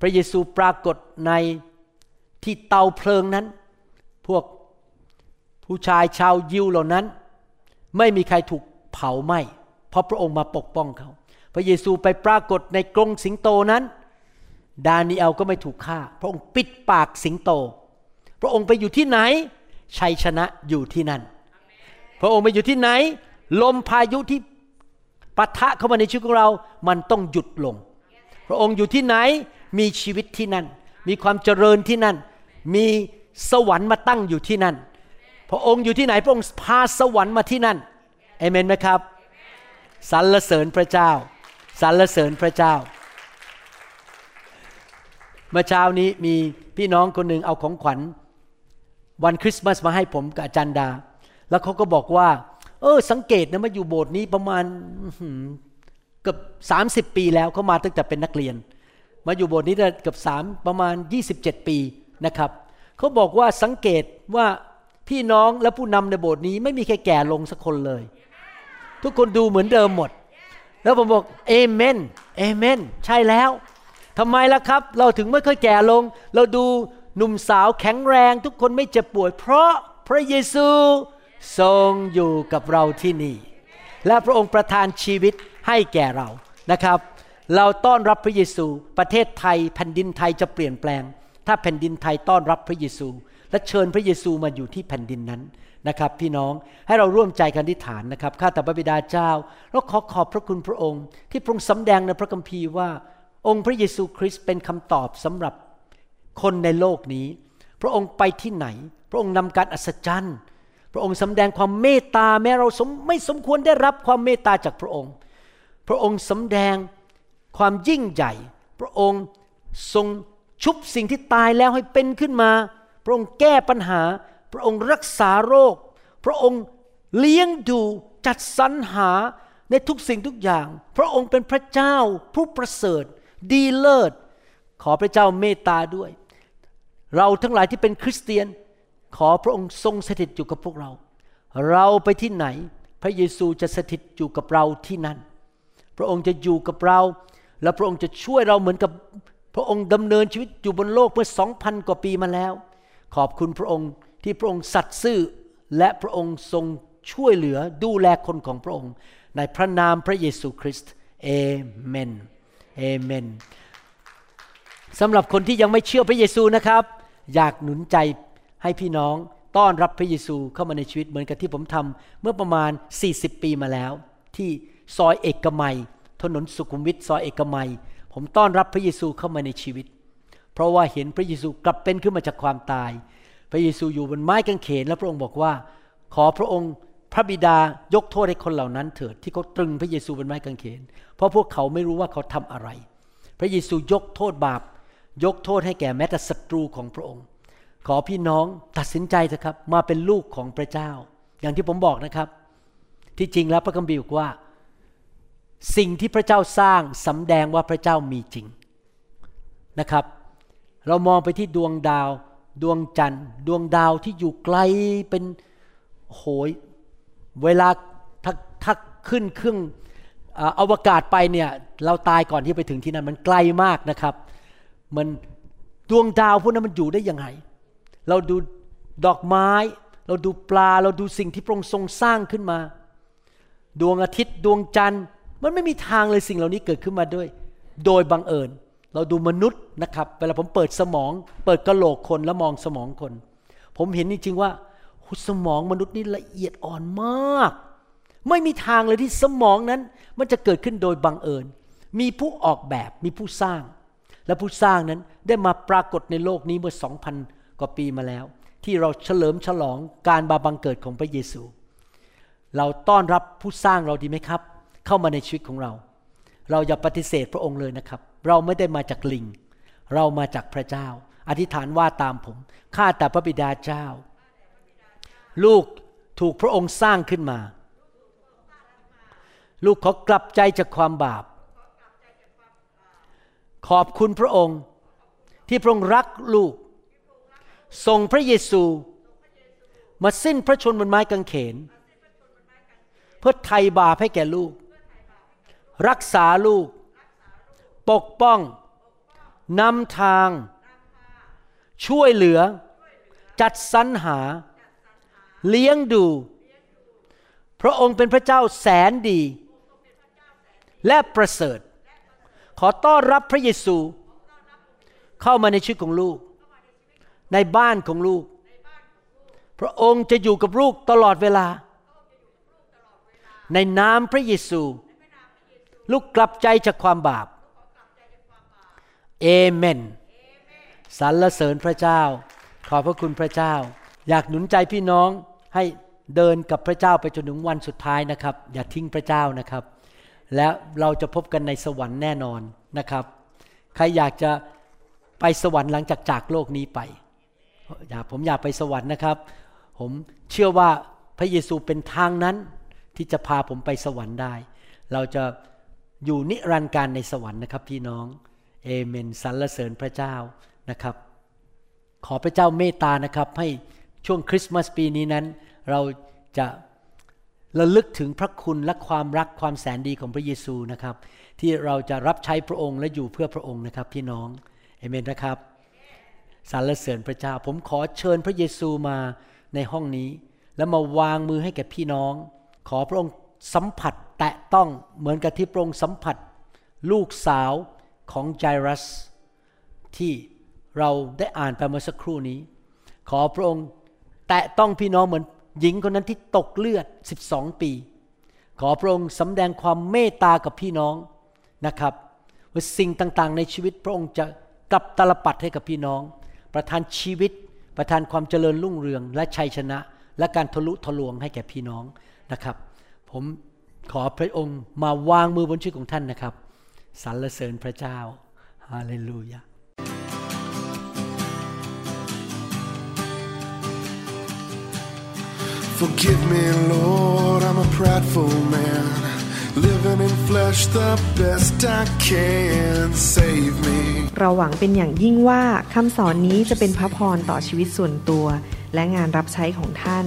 B: พระเยซูปรากฏในที่เตาเพลิงนั้น พวกผู้ชายชาวยิวเหล่านั้น ไม่มีใครถูกเผาไหม้เพราะพระองค์มาปกป้องเขา พระเยซูไปปรากฏในกรงสิงโตนั้น ดานิเอลก็ไม่ถูกฆ่า พระองค์ปิดปากสิงโต พระองค์ไปอยู่ที่ไหน ชัยชนะอยู่ที่นั่น พระองค์ไปอยู่ที่ไหน ลมพายุที่ปะทะเข้ามาในชีวิตของเรา มันต้องหยุดลง พระองค์อยู่ที่ไหน มีชีวิตที่นั่น มีความเจริญที่นั่น มีสวรรค์มาตั้งอยู่ที่นั่น พระองค์อยู่ที่ไหนพระองค์พาสวรรค์มาที่นั่นเอเมนไหมครับสรรเสริญพระเจ้าสรรเสริญพระเจ้า เมื่อเช้านี้มีพี่น้องคนหนึ่งเอาของขวัญ วันคริสต์มาสมาให้ผมกับจันดา แล้วเขาก็บอกว่า เออ สังเกตนะมาอยู่โบสถ์นี้ประมาณเกือบสามสิบปีแล้วเขามาตั้งแต่เป็นนักเรียน มาอยู่โบสถ์นี้ได้เกือบสามประมาณยี่สิบเจ็ดปีนะครับเขาบอกว่าสังเกตว่า พี่น้องและผู้นำในโบสถ์นี้ไม่มีใครแก่ลงสักคนเลย ทุกคนดูเหมือนเดิมหมด แล้วผมบอกเอเมนเอเมนใช่แล้วทำไมล่ะครับ เราถึงไม่ค่อยแก่ลง เราดูหนุ่มสาวแข็งแรง ทุกคนไม่เจ็บป่วย เพราะพระเยซูทรงอยู่กับเราที่นี่ และพระองค์ประทานชีวิตให้แก่เรานะครับ เราต้อนรับพระเยซู ประเทศไทย แผ่นดินไทยจะเปลี่ยนแปลง ถ้าแผ่นดินไทยต้อนรับพระเยซู และเชิญพระเยซูมาอยู่ที่แผ่นดินนั้นนะครับ พี่น้องให้เราร่วมใจกันที่ฐานนะครับข้าแต่พระบิดาเจ้าเราขอขอบพระคุณพระองค์ ที่พระองค์สำแดงในพระคัมภีร์ว่า องค์พระเยซูคริสต์เป็นคำตอบสำหรับคนในโลกนี้ พระองค์ไปที่ไหน พระองค์นำการอัศจรรย์ พระองค์สำแดงความเมตตาแม้เราไม่สมควรได้รับความเมตตาจากพระองค์ พระองค์สำแดงความยิ่งใหญ่ พระองค์ทรงชุบสิ่งที่ตายแล้วให้เป็นขึ้นมา พระองค์แก้ปัญหา พระองค์รักษาโรค พระองค์เลี้ยงดูจัดสรรหาในทุกสิ่งทุกอย่าง พระองค์เป็นพระเจ้าผู้ประเสริฐ ดีเลิศ ขอพระเจ้าเมตตาด้วย เราทั้งหลายที่เป็นคริสเตียน ขอพระองค์ทรงสถิตอยู่กับพวกเรา เราไปที่ไหน พระเยซูจะสถิตอยู่กับเราที่นั่น พระองค์จะอยู่กับเรา และพระองค์จะช่วยเราเหมือนกับพระองค์ดำเนินชีวิตอยู่บนโลกเมื่อสองพันกว่าปีมาแล้ว ขอบคุณพระองค์ที่พระองค์สัตย์ซื่อและพระองค์ทรงช่วยเหลือดูแลคนของพระองค์ ในพระนามพระเยซูคริสต์เอเมนเอเมนสำหรับคนที่ยังไม่เชื่อพระเยซูนะครับ อยากหนุนใจให้พี่น้องต้อนรับพระเยซูเข้ามาในชีวิตเหมือนกับที่ผมทำเมื่อประมาณ 40 ปีมาแล้ว ที่ซอยเอกมัย ถนนสุขุมวิทซอยเอกมัย ผมต้อนรับพระเยซูเข้ามาในชีวิต เพราะว่าเห็นพระเยซูกลับเป็นขึ้นมาจากความตาย พระเยซูอยู่บนไม้กางเขนแล้วพระองค์บอกว่า ขอพระองค์พระบิดายกโทษให้คนเหล่านั้นเถิดที่เขาตรึงพระเยซูบนไม้กางเขน เพราะพวกเขาไม่รู้ว่าเขาทำอะไร พระเยซูยกโทษบาป ยกโทษให้แก่แม้แต่ศัตรูของพระองค์ ขอพี่น้องตัดสินใจเถอะครับ มาเป็นลูกของพระเจ้า อย่างที่ผมบอกนะครับ ที่จริงแล้วพระคัมภีร์บอกว่า สิ่งที่พระเจ้าสร้างสำแดงว่าพระเจ้ามีจริงนะครับ เรามองไปที่ดวงดาว ดวงจันทร์ ดวงดาวที่อยู่ไกลเป็นโหยเวลาถ้าถ้าขึ้นเครื่องอวกาศไปเนี่ยเราตายก่อนที่ไปถึงที่นั่นมันไกลมากนะครับ มันดวงดาวพวกนั้นมันอยู่ได้ยังไง เราดูดอกไม้ เราดูปลาเราดูสิ่งที่พระองค์ทรงสร้างขึ้นมา ดวงอาทิตย์ดวงจันทร์มันไม่มีทางเลยสิ่งเหล่านี้เกิดขึ้นมาด้วย โดยบังเอิญ เราดูมนุษย์นะครับ เวลาผมเปิดสมอง เปิดกระโหลกคนแล้วมองสมองคน ผมเห็นจริงๆว่าสมองมนุษย์นี่ละเอียดอ่อนมาก ไม่มีทางเลยที่สมองนั้น มันจะเกิดขึ้นโดยบังเอิญ มีผู้ออกแบบมีผู้สร้าง และผู้สร้างนั้นได้มาปรากฏในโลกนี้เมื่อสองพันกว่าปีมาแล้ว ที่เราเฉลิมฉลองการบาบังเกิดของพระเยซู เราต้อนรับผู้สร้างเราดีไหมครับ เข้ามาในชีวิตของเรา เราอย่าปฏิเสธพระองค์เลยนะครับ เราไม่ได้มาจากลิง เรามาจากพระเจ้า อธิษฐานว่าตามผมข้าแต่พระบิดาเจ้า ลูกถูกพระองค์สร้างขึ้นมา ลูกขอกลับใจจากความบาป ขอบคุณพระองค์ ที่พระองค์รักลูกส่งพระเยซู มาสิ้นพระชนบนไม้กางเขน เพื่อไถ่บาปให้แก่ลูก รักษาลูก ปกป้องนำทาง ช่วยเหลือ จัดสรรหา เลี้ยงดู พระองค์เป็นพระเจ้าแสนดี และประเสริฐ ขอต้อนรับพระเยซู เข้ามาในชีวิตของลูก ในบ้านของลูก พระองค์จะอยู่กับลูกตลอดเวลา ในนามพระเยซู ลูกกลับใจจากความบาป เอเมนสรรเสริญพระเจ้า ขอบพระคุณพระเจ้า อยากหนุนใจพี่น้องให้เดินกับพระเจ้าไปจนถึงวันสุดท้ายนะครับ อย่าทิ้งพระเจ้านะครับ และเราจะพบกันในสวรรค์แน่นอนนะครับ ใครอยากจะไปสวรรค์หลังจากจากโลกนี้ไปอยากผมอยากไปสวรรค์นะครับ ผมเชื่อว่าพระเยซูเป็นทางนั้นที่จะพาผมไปสวรรค์ได้ เราจะอยู่นิรันดร์การในสวรรค์นะครับพี่น้อง เอเมนสรรเสริญพระเจ้านะครับ ขอพระเจ้าเมตตานะครับ ให้ช่วงคริสต์มาสปีนี้นั้น เราจะระลึกถึงพระคุณและความรักความแสนดีของพระเยซูนะครับ ที่เราจะรับใช้พระองค์และอยู่เพื่อพระองค์นะครับ พี่น้องเอเมนนะครับสรรเสริญพระเจ้า ผมขอเชิญพระเยซูมาในห้องนี้ แล้วมาวางมือให้แก่พี่น้อง ขอพระองค์สัมผัสแตะต้องเหมือนกับที่พระองค์สัมผัส ลูกสาว ของไจรัส ที่เราได้อ่านไปเมื่อสักครู่นี้ ขอพระองค์แตะต้องพี่น้องเหมือนหญิงคนนั้นที่ตกเลือด 12 ปี ขอพระองค์สำแดงความเมตตากับพี่น้องนะครับว่าสิ่งต่างๆ ในชีวิตพระองค์จะกลับตลปัดให้กับพี่น้อง ประทานชีวิต ประทานความเจริญรุ่งเรือง และชัยชนะ และการทะลุทะลวงให้แก่พี่น้องนะครับ ผมขอพระองค์มาวางมือบนชีวิตของท่านนะครับ สรรเสริญพระเจ้าฮาเลลูยา
C: Forgive me, Lord, I'm a prideful man. Living in flesh the best I can. Save me.
D: เราหวังเป็นอย่างยิ่งว่าคำสอนนี้จะเป็นพระพรต่อชีวิตส่วนตัว และงานรับใช้ของท่าน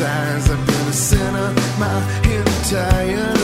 C: size. I've been a sinner my entire